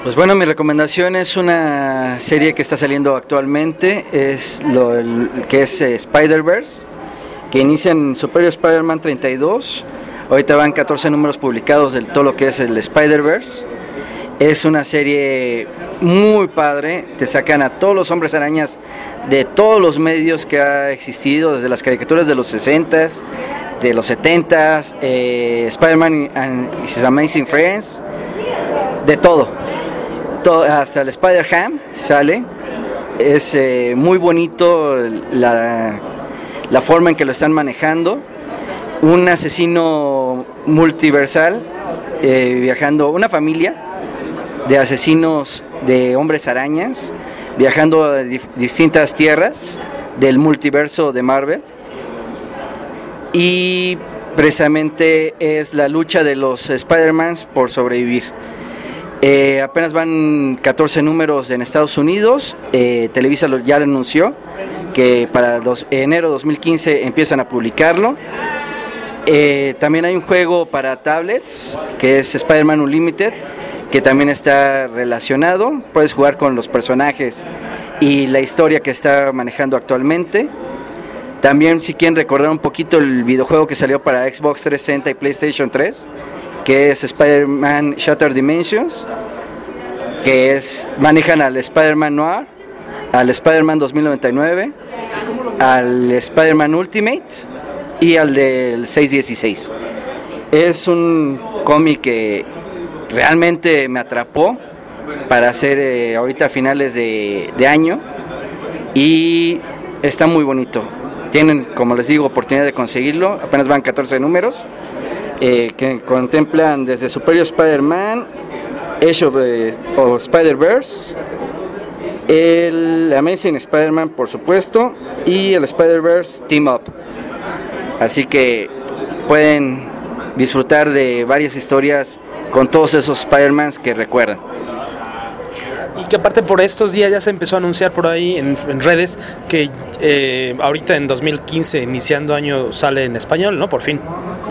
Pues bueno, mi recomendación es una serie que está saliendo actualmente, es lo que es eh, Spider-Verse, que inicia en Superior Spider-Man 32. Ahorita van 14 números publicados de todo lo que es el Spider-Verse. Es una serie muy padre, te sacan a todos los hombres arañas de todos los medios que ha existido, desde las caricaturas de los 60s, de los 70s, eh, Spider-Man and His Amazing Friends, de todo. Hasta el Spider-Ham sale. Es eh, muy bonito la, la forma en que lo están manejando. Un asesino multiversal eh, viajando, una familia de asesinos de hombres arañas viajando a distintas tierras del multiverso de Marvel. Y precisamente es la lucha de los Spider-Mans por sobrevivir. Eh, apenas van 14 números en Estados Unidos. Eh, Televisa lo- ya lo anunció que para dos- enero 2015 empiezan a publicarlo. Eh, también hay un juego para tablets que es Spider-Man Unlimited, que también está relacionado. Puedes jugar con los personajes y la historia que está manejando actualmente. También si quieren recordar un poquito el videojuego que salió para Xbox 360 y PlayStation 3, que es Spider-Man Shattered Dimensions, que es manejan al Spider-Man Noir, al Spider-Man 2099, al Spider-Man Ultimate y al del 616. Es un cómic que realmente me atrapó para hacer eh, ahorita finales de, de año y está muy bonito. Tienen, como les digo, oportunidad de conseguirlo. Apenas van 14 números eh, que contemplan desde Superior Spider-Man, Age of, eh, of Spider-Verse, el Amazing Spider-Man, por supuesto, y el Spider-Verse Team Up. Así que pueden disfrutar de varias historias con todos esos Spider-Mans que recuerdan. Y que aparte por estos días ya se empezó a anunciar por ahí en, redes que eh, ahorita en 2015, iniciando año, sale en español, ¿no? Por fin.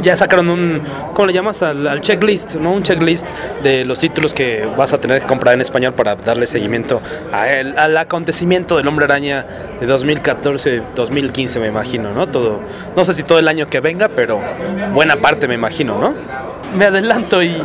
Ya sacaron un, ¿cómo le llamas? Al, al checklist, ¿no? Un checklist de los títulos que vas a tener que comprar en español para darle seguimiento a el- al acontecimiento del Hombre Araña de 2014-2015, me imagino, ¿no? Todo, no sé si todo el año que venga, pero buena parte me imagino, ¿no? Me adelanto y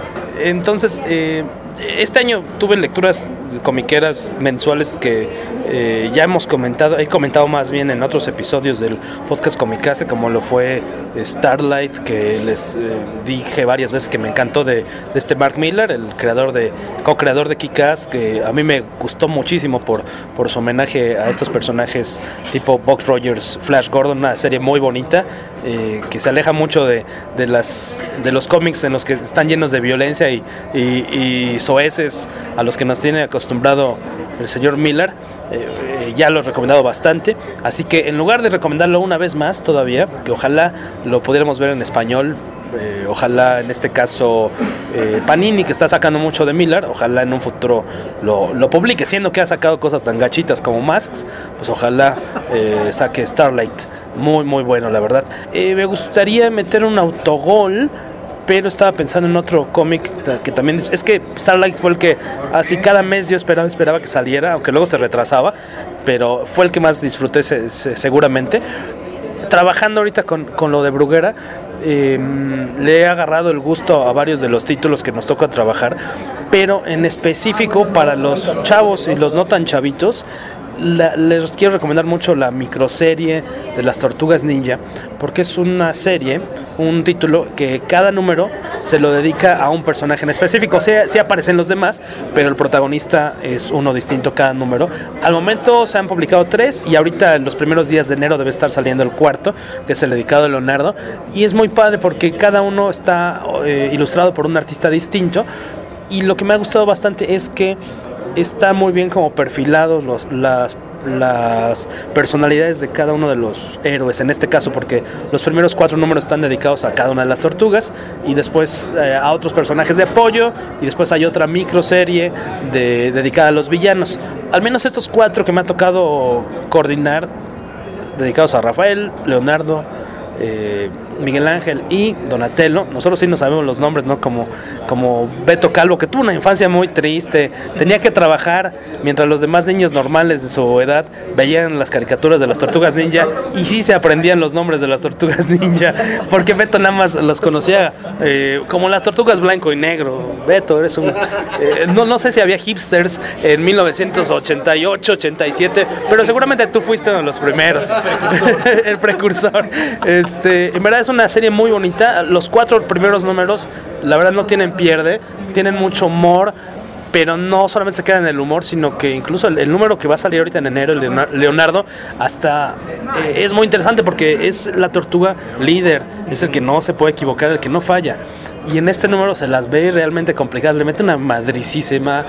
entonces, eh, este año tuve lecturas comiqueras mensuales que eh, ya hemos comentado, he comentado más bien en otros episodios del podcast Comicase, como lo fue Starlight, que les eh, dije varias veces que me encantó de, de este Mark Miller, el creador de, co-creador de Kick-Ass, que a mí me gustó muchísimo por, por su homenaje a estos personajes tipo Buck Rogers, Flash Gordon, una serie muy bonita, eh, que se aleja mucho de, de las, de los cómics en los que están llenos de violencia y, y, y soeces a los que nos tiene acostumbrado el señor Miller. Eh, eh, ya lo he recomendado bastante. Así que en lugar de recomendarlo una vez más todavía, que ojalá lo pudiéramos ver en español, eh, ojalá en este caso eh, Panini, que está sacando mucho de Miller, ojalá en un futuro lo, lo publique, siendo que ha sacado cosas tan gachitas como Masks, pues ojalá eh, saque Starlight. Muy, muy bueno, la verdad. Me gustaría meter un autogol pero estaba pensando en otro cómic que también es que Starlight fue el que así cada mes yo esperaba esperaba que saliera aunque luego se retrasaba pero fue el que más disfruté se- se- seguramente. Trabajando ahorita con, con lo de Bruguera eh, le he agarrado el gusto a varios de los títulos que nos toca trabajar pero en específico para los chavos y los no tan chavitos les quiero recomendar mucho la microserie de las tortugas ninja porque es una serie, un título que cada número se lo dedica a un personaje en específico. Sí, sí aparecen los demás, pero el protagonista es uno distinto cada número. Al momento se han publicado tres y ahorita en los primeros días de enero debe estar saliendo el cuarto, que es el dedicado a Leonardo. Y es muy padre porque cada uno está eh, ilustrado por un artista distinto. Y lo que me ha gustado bastante es que está muy bien como perfilados los, las, las personalidades de cada uno de los héroes, en este caso porque los primeros cuatro números están dedicados a cada una de las tortugas y después eh, a otros personajes de apoyo y después hay otra microserie de, dedicada a los villanos. Al menos estos cuatro que me ha tocado coordinar, dedicados a Rafael, Leonardo, eh, Miguel Ángel y Donatello. Nosotros sí no sabemos los nombres, ¿no? Como, como Beto Calvo, que tuvo una infancia muy triste. Tenía que trabajar mientras los demás niños normales de su edad veían las caricaturas de las tortugas ninja y sí se aprendían los nombres de las tortugas ninja. Porque Beto nada más los conocía eh, como las tortugas blanco y negro. Beto, eres un. eh, no, no sé si había hipsters en 1988, 87, pero seguramente tú fuiste uno de los primeros. el precursor. Este, en verdad es una serie muy bonita. Los cuatro primeros números, la verdad, no tienen pierde. Tienen mucho humor. Pero no solamente se queda en el humor, sino que incluso el, el número que va a salir ahorita en enero, el Leonardo, hasta eh, es muy interesante porque es la tortuga líder, es el que no se puede equivocar, el que no falla. Y en este número se las ve realmente complicadas, le mete una madricísima,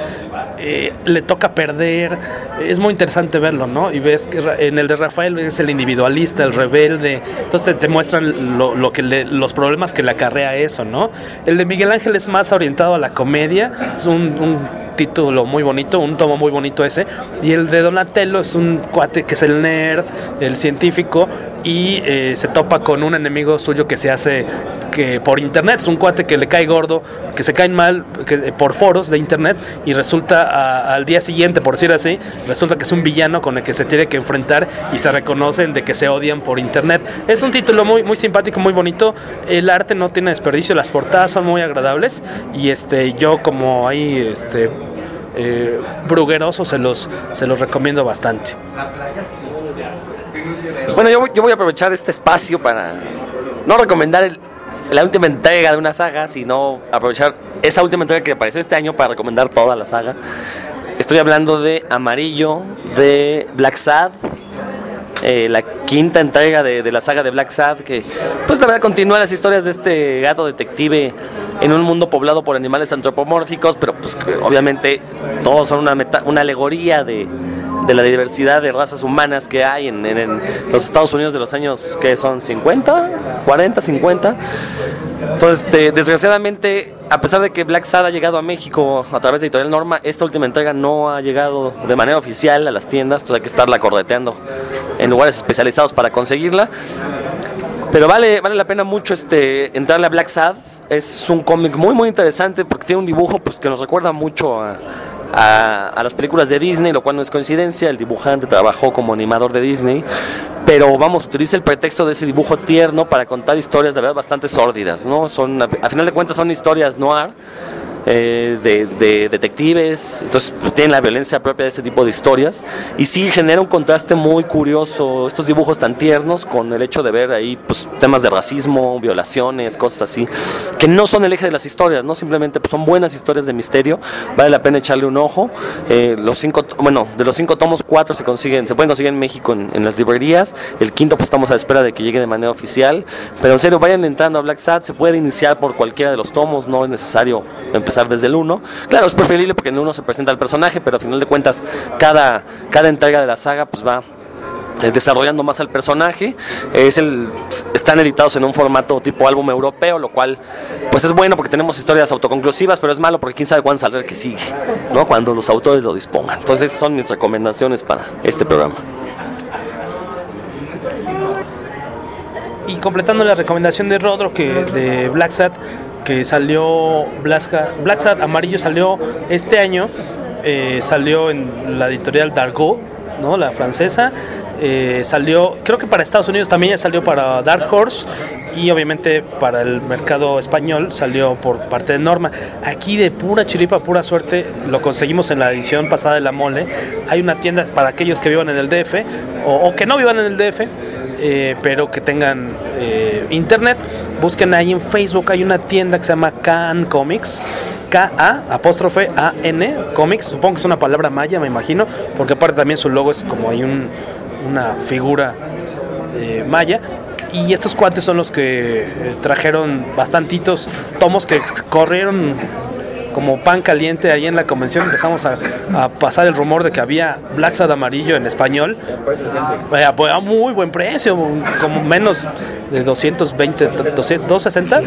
eh, le toca perder, es muy interesante verlo, ¿no? Y ves que en el de Rafael es el individualista, el rebelde, entonces te, te muestran lo, lo que le- los problemas que le acarrea eso, ¿no? El de Miguel Ángel es más orientado a la comedia, es un, un título muy bonito, un tomo muy bonito ese, y el de Donatello es un cuate que es el nerd, el científico, y eh, se topa con un enemigo suyo que se hace que por internet, es un cuate que le cae gordo, que se caen mal que, por foros de internet y resulta al día siguiente, por decir así, resulta que es un villano con el que se tiene que enfrentar y se reconocen de que se odian por internet. Es un título muy, muy simpático, muy bonito, el arte no tiene desperdicio, las portadas son muy agradables y este yo como ahí este eh, brugueroso se los, se los recomiendo bastante. Bueno, yo, yo voy a aprovechar este espacio para no recomendar el- la última entrega de una saga, sino aprovechar esa última entrega que apareció este año para recomendar toda la saga. Estoy hablando de Amarillo, de Black Sad, eh, la quinta entrega de, de la saga de Black Sad, que pues la verdad continúa las historias de este gato detective en un mundo poblado por animales antropomórficos, pero pues obviamente todos son una, meta- una alegoría de, de la diversidad de razas humanas que hay en, los Estados Unidos de los años que son 50, 40, 50. Entonces, este, desgraciadamente, a pesar de que Black Sad ha llegado a México a través de Editorial Norma, esta última entrega no ha llegado de manera oficial a las tiendas, entonces hay que estarla correteando en lugares especializados para conseguirla. Pero vale, vale la pena mucho este, entrarle a Black Sad. Es un cómic muy muy interesante porque tiene un dibujo pues, que nos recuerda mucho a, a- las películas de Disney, lo cual no es coincidencia. El dibujante trabajó como animador de Disney. Pero vamos, utiliza el pretexto de ese dibujo tierno para contar historias de verdad bastante sórdidas, ¿no? Son, a, a final de cuentas son historias noir eh, de, de detectives, entonces pues, tienen la violencia propia de este tipo de historias y sí genera un contraste muy curioso estos dibujos tan tiernos con el hecho de ver ahí pues, temas de racismo, violaciones, cosas así, que no son el eje de las historias, no simplemente pues, son buenas historias de misterio, vale la pena echarle un ojo. Eh, los cinco, bueno, de los cinco tomos, cuatro se consiguen, se pueden conseguir en México en, en las librerías, el quinto pues estamos a la espera de que llegue de manera oficial, pero en serio vayan entrando a Black Sat, se puede iniciar por cualquiera de los tomos, no es necesario empezar desde el uno. Claro, es preferible porque en el uno se presenta el personaje, pero a final de cuentas cada, cada entrega de la saga pues va eh, desarrollando más al personaje. Es el, están editados en un formato tipo álbum europeo, lo cual pues es bueno porque tenemos historias autoconclusivas, pero es malo porque quién sabe cuándo saldrá el que sigue, ¿no? cuando los autores lo dispongan. Entonces son mis recomendaciones para este programa. Y completando la recomendación de Rodro que de Black Sat, que salió Black Sat, Black Amarillo salió este año, eh, salió en la editorial Dargaud, ¿no? la francesa. eh, salió, creo que para Estados Unidos también ya salió para Dark Horse y obviamente para el mercado español salió por parte de Norma. Aquí de pura chiripa, pura suerte, lo conseguimos en la edición pasada de La Mole. Hay una tienda para aquellos que vivan en el DF o, o que no vivan en el DF, eh, pero que tengan eh, internet. Busquen ahí en Facebook, hay una tienda que se llama Can Comics. K-A, apóstrofe A-N, Comics, supongo que es una palabra maya, me imagino, porque aparte también su logo es como hay un, una figura eh, maya. Y estos cuates son los que trajeron bastantitos tomos que corrieron como pan caliente ahí en la convención. Empezamos a, pasar el rumor de que había Black Sad amarillo en español. Eh, a muy buen precio, como menos de 220, 200, 260.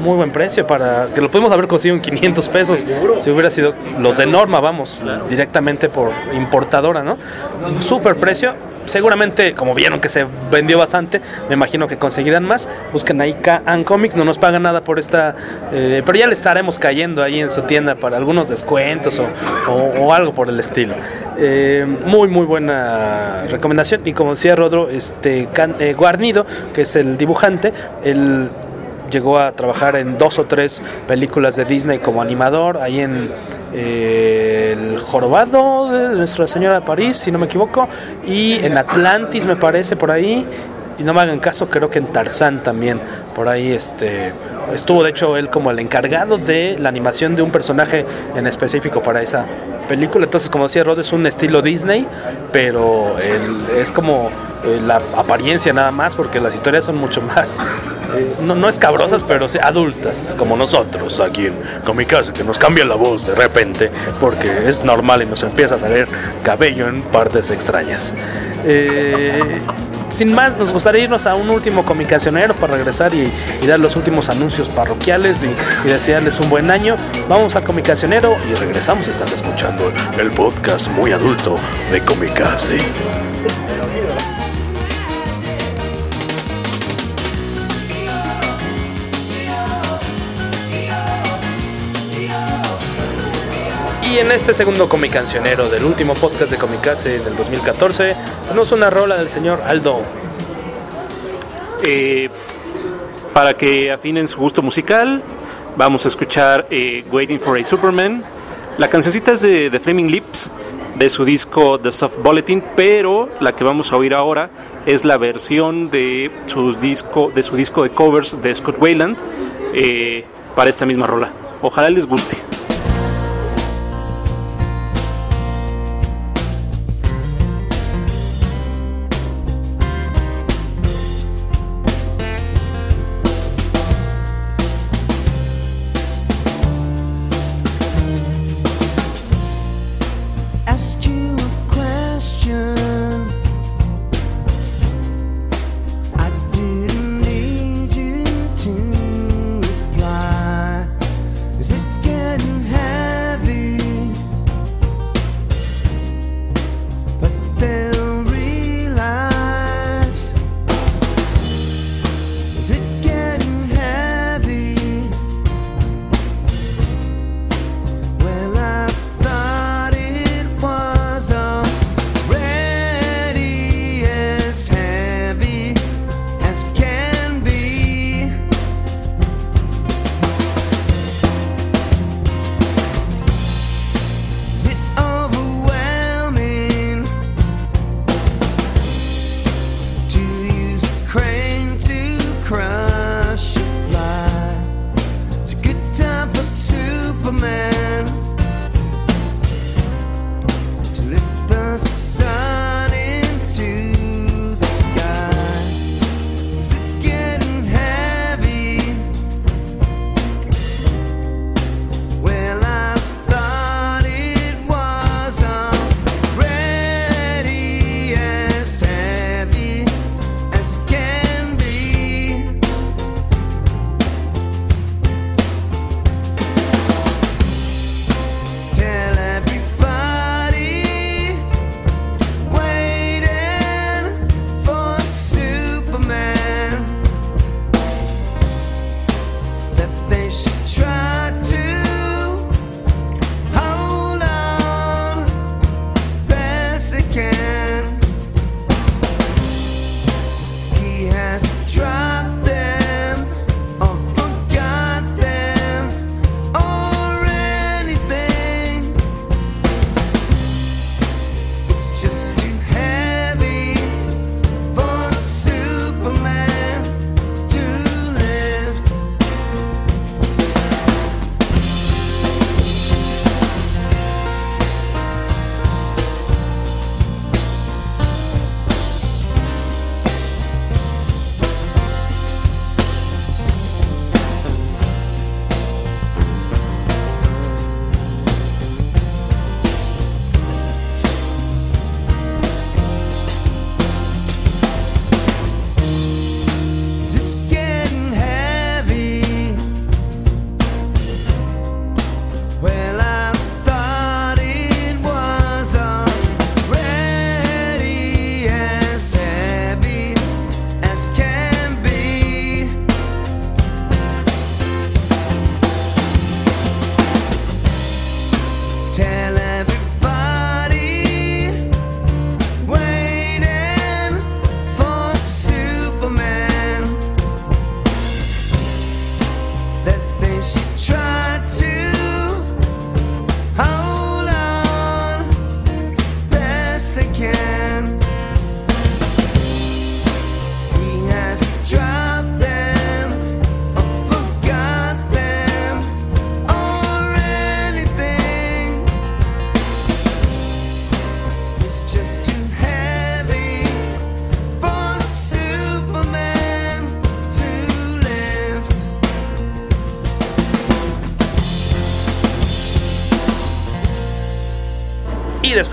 Muy buen precio para que lo pudimos haber conseguido en 500 pesos si hubiera sido los de Norma, vamos, directamente por importadora, ¿no? Super precio. Seguramente, como vieron que se vendió bastante, me imagino que conseguirán más. Busquen ahí K Comics, no nos pagan nada por esta, eh, pero ya le estaremos cayendo ahí en su para algunos descuentos o, o- algo por el estilo. Eh, muy, muy buena recomendación. Y como decía Rodro, este eh, Guarnido, que es el dibujante, él llegó a trabajar en dos o tres películas de Disney como animador, ahí en eh, El Jorobado de Nuestra Señora de París, si no me equivoco, y en Atlantis me parece por ahí, y no me hagan caso, creo que en Tarzán también, por ahí este estuvo de hecho él como el encargado de la animación de un personaje en específico para esa película. Entonces, como decía Rod, es un estilo Disney, pero es como eh, la apariencia nada más, porque las historias son mucho más, eh, no, no escabrosas, pero adultas, como nosotros aquí en Comicase, que nos cambia la voz de repente, porque es normal y nos empieza a salir cabello en partes extrañas. Eh, sin más, nos gustaría irnos a un último comicacionero para regresar y, dar los últimos anuncios parroquiales y, y desearles un buen año. Vamos al comicacionero y regresamos. Estás escuchando el podcast muy adulto de Comicase. Y en este segundo comicancionero del último podcast de Comicase del 2014, tenemos una rola del señor Aldo. Eh, para que afinen su gusto musical, vamos a escuchar eh, Waiting for a Superman. La cancioncita es de The Flaming Lips, de su disco The Soft Bulletin, pero la que vamos a oír ahora es la versión de su disco de, su disco de covers de Scott Wayland eh, para esta misma rola. Ojalá les guste.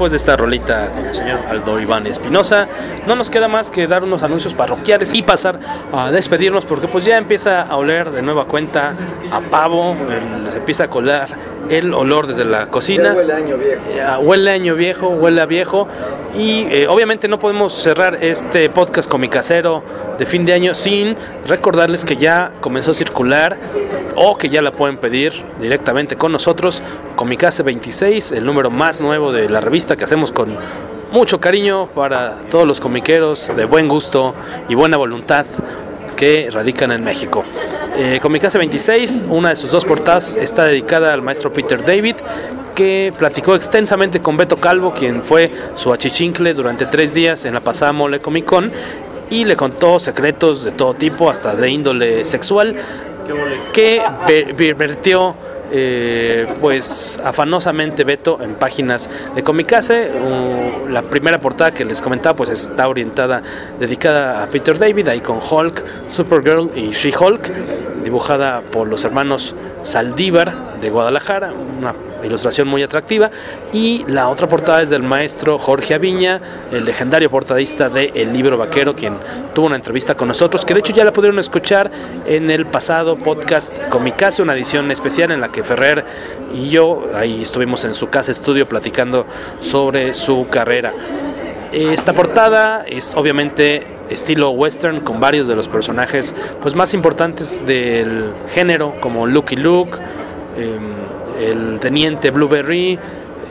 Después de esta rolita con el señor Aldo Iván Espinosa, no nos queda más que dar unos anuncios parroquiales y pasar a despedirnos porque pues ya empieza a oler de nueva cuenta a pavo, el- se empieza a colar el olor desde la cocina. Ya, huele a año viejo, huele a viejo. Y eh, obviamente no podemos cerrar este podcast con mi casero de fin de año sin recordarles que ya comenzó a circular o que ya la pueden pedir directamente con nosotros. Comicase 26, el número más nuevo de la revista que hacemos con mucho cariño para todos los comiqueros de buen gusto y buena voluntad que radican en México. Eh, Comicase 26, una de sus dos portadas está dedicada al maestro Peter David, platicó extensamente con Beto Calvo, quien fue su achichincle durante tres días en la pasada Mole Comic Con, y le contó secretos de todo tipo, hasta de índole sexual, que ve- ve- vertió eh, pues afanosamente Beto en páginas de Comicase. Uh, la primera portada que les comentaba pues está orientada, dedicada a Peter David, ahí con Hulk, Supergirl y She-Hulk, dibujada por los hermanos Saldívar de Guadalajara, una ilustración muy atractiva. Y la otra portada es del maestro Jorge Aviña, el legendario portadista de El Libro Vaquero, quien tuvo una entrevista con nosotros, que de hecho ya la pudieron escuchar en el pasado podcast Comicase, una edición especial en la que Ferrer y yo ahí estuvimos en su casa estudio platicando sobre su carrera. Esta portada es obviamente estilo western con varios de los personajes pues más importantes del género como Lucky Luke, eh, el teniente Blueberry,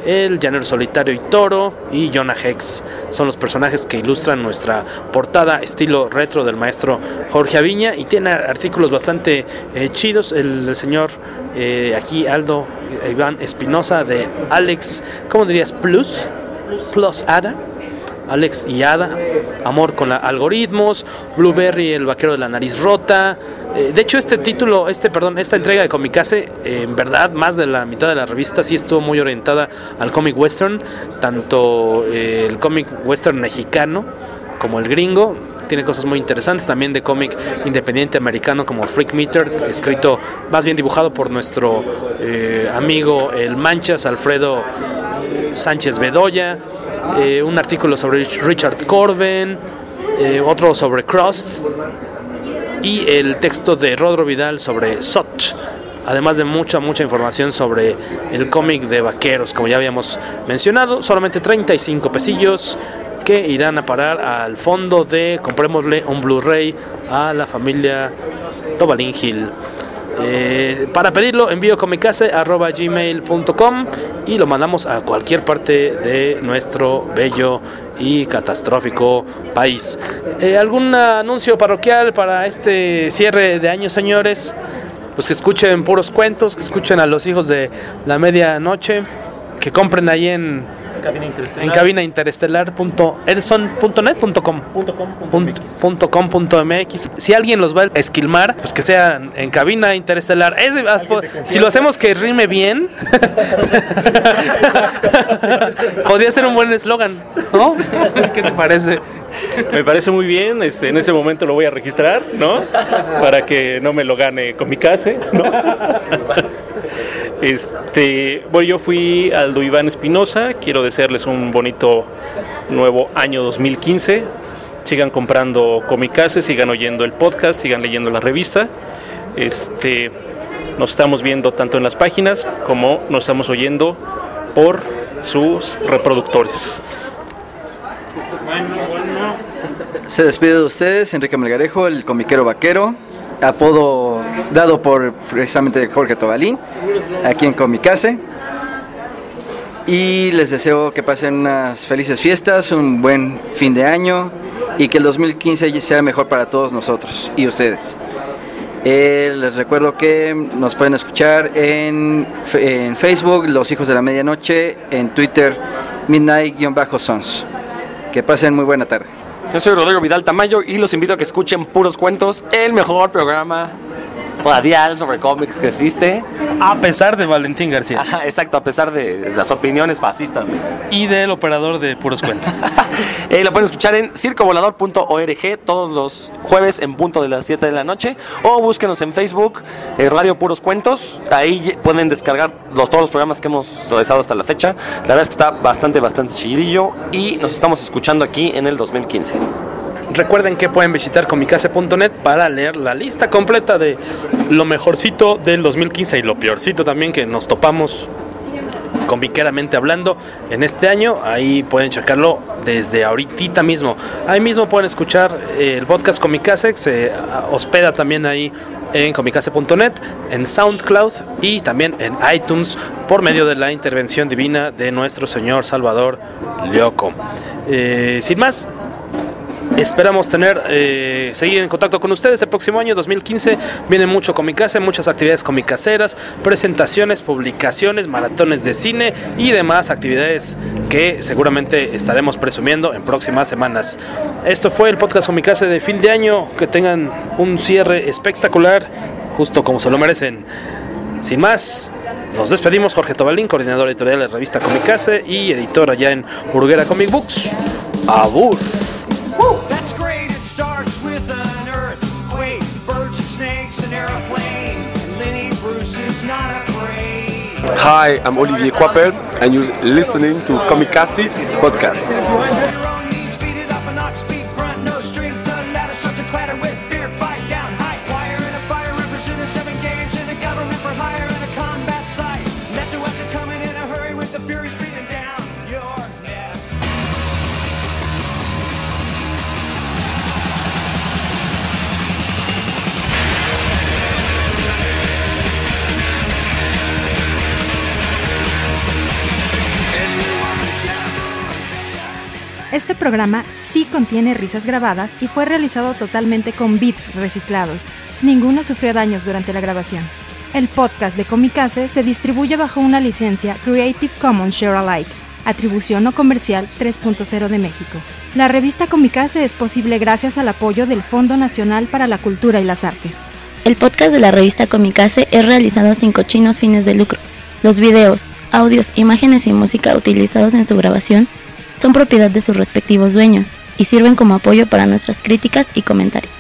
el llanero solitario y toro y Jonah Hex. Son los personajes que ilustran nuestra portada estilo retro del maestro Jorge Aviña y tiene artículos bastante eh, chidos. El, señor eh, aquí Aldo Iván Espinosa de Alex ¿cómo dirías? Plus. Plus Ada Alex y Ada, Amor con la algoritmos, Blueberry, el vaquero de la nariz rota. Eh, de hecho, este título, este perdón, esta entrega de Comicase, eh, en verdad, más de la mitad de la revista sí estuvo muy orientada al cómic western, tanto eh, el cómic western mexicano como el gringo. Tiene cosas muy interesantes también de cómic independiente americano como Freak Meter, escrito más bien dibujado por nuestro amigo el Manchas, Alfredo Sánchez Bedoya, eh, un artículo sobre Richard Corben, eh, otro sobre Cross y el texto de Rodro Vidal sobre Sot. Además de mucha, mucha información sobre el cómic de vaqueros, como ya habíamos mencionado, solamente 35 pesillos que irán a parar al fondo de comprémosle un Blu-ray a la familia Tobalín Hill. Eh, para pedirlo, envío comicase.gmail.com y lo mandamos a cualquier parte de nuestro bello y catastrófico país. Eh, ¿Algún anuncio parroquial para este cierre de año, señores? Pues que escuchen puros cuentos, que escuchen a los hijos de la medianoche, que compren ahí en en cabina interestelar.elson.net.com com punto mx. Si alguien los va a esquilmar, pues que sea en cabina interestelar. Es- si lo hacemos que rime bien, podría ser un buen eslogan, ¿no? ¿Qué te parece? Me parece muy bien, este, en ese momento lo voy a registrar, ¿no? Para que no me lo gane con mi casa, ¿no? Este, bueno, yo fui Aldo Iván Espinosa, quiero desearles un bonito nuevo año 2015. Sigan comprando Comicase, sigan oyendo el podcast, sigan leyendo la revista. Este, nos estamos viendo tanto en las páginas como nos estamos oyendo por sus reproductores. Se despide de ustedes Enrique Melgarejo, el comiquero vaquero, apodo dado por precisamente Jorge Tobalín, aquí en Comicase. Y les deseo que pasen unas felices fiestas, un buen fin de año y que el 2015 sea mejor para todos nosotros y ustedes. Eh, les recuerdo que nos pueden escuchar en, en Facebook, Los Hijos de la Medianoche, en Twitter, Midnight-Sons. Que pasen muy buena tarde. Yo soy Rodrigo Vidal Tamayo y los invito a que escuchen Puros Cuentos, el mejor programa radial sobre cómics que existe. A pesar de Valentín García. Ajá, exacto, a pesar de las opiniones fascistas. Y del operador de puros cuentos. Eh, lo pueden escuchar en circovolador.org todos los jueves en punto de las 7 de la noche. O búsquenos en Facebook, eh, Radio Puros Cuentos. Ahí pueden descargar los, todos los programas que hemos realizado hasta la fecha. La verdad es que está bastante, bastante chidillo. Y nos estamos escuchando aquí en el 2015. Recuerden que pueden visitar comicase.net para leer la lista completa de lo mejorcito del 2015 y lo peorcito también que nos topamos comiqueramente hablando en este año. Ahí pueden checarlo desde ahorita mismo. Ahí mismo pueden escuchar eh, el podcast Comicase, que se ah, hospeda también ahí en comicase.net, en SoundCloud y también en iTunes por medio de la intervención divina de nuestro Señor Salvador Leoco. Eh, sin más, Esperamos tener, eh, seguir en contacto con ustedes el próximo año 2015. Viene mucho Comicase, muchas actividades comicaseras, presentaciones, publicaciones, maratones de cine y demás actividades que seguramente estaremos presumiendo en próximas semanas. Esto fue el podcast Comicase de fin de año. Que tengan un cierre espectacular, justo como se lo merecen. Sin más, nos despedimos. Jorge Tobalín, coordinador editorial de la revista Comicase y editor allá en Burguera Comic Books. Abur. That's great, it starts with an earthquake, birds and snakes, an airplane. Lenny Bruce is not afraid. Hi, I'm Olivier Quapel, and you're listening to Comicasi Podcast. Programa sí contiene risas grabadas y fue realizado totalmente con bits reciclados. Ninguno sufrió daños durante la grabación. El podcast de Comicase se distribuye bajo una licencia Creative Commons Share Alike, atribución no comercial 3.0 de México. La revista Comicase es posible gracias al apoyo del Fondo Nacional para la Cultura y las Artes. El podcast de la revista Comicase es realizado sin cochinos fines de lucro. Los videos, audios, imágenes y música utilizados en su grabación son propiedad de sus respectivos dueños y sirven como apoyo para nuestras críticas y comentarios.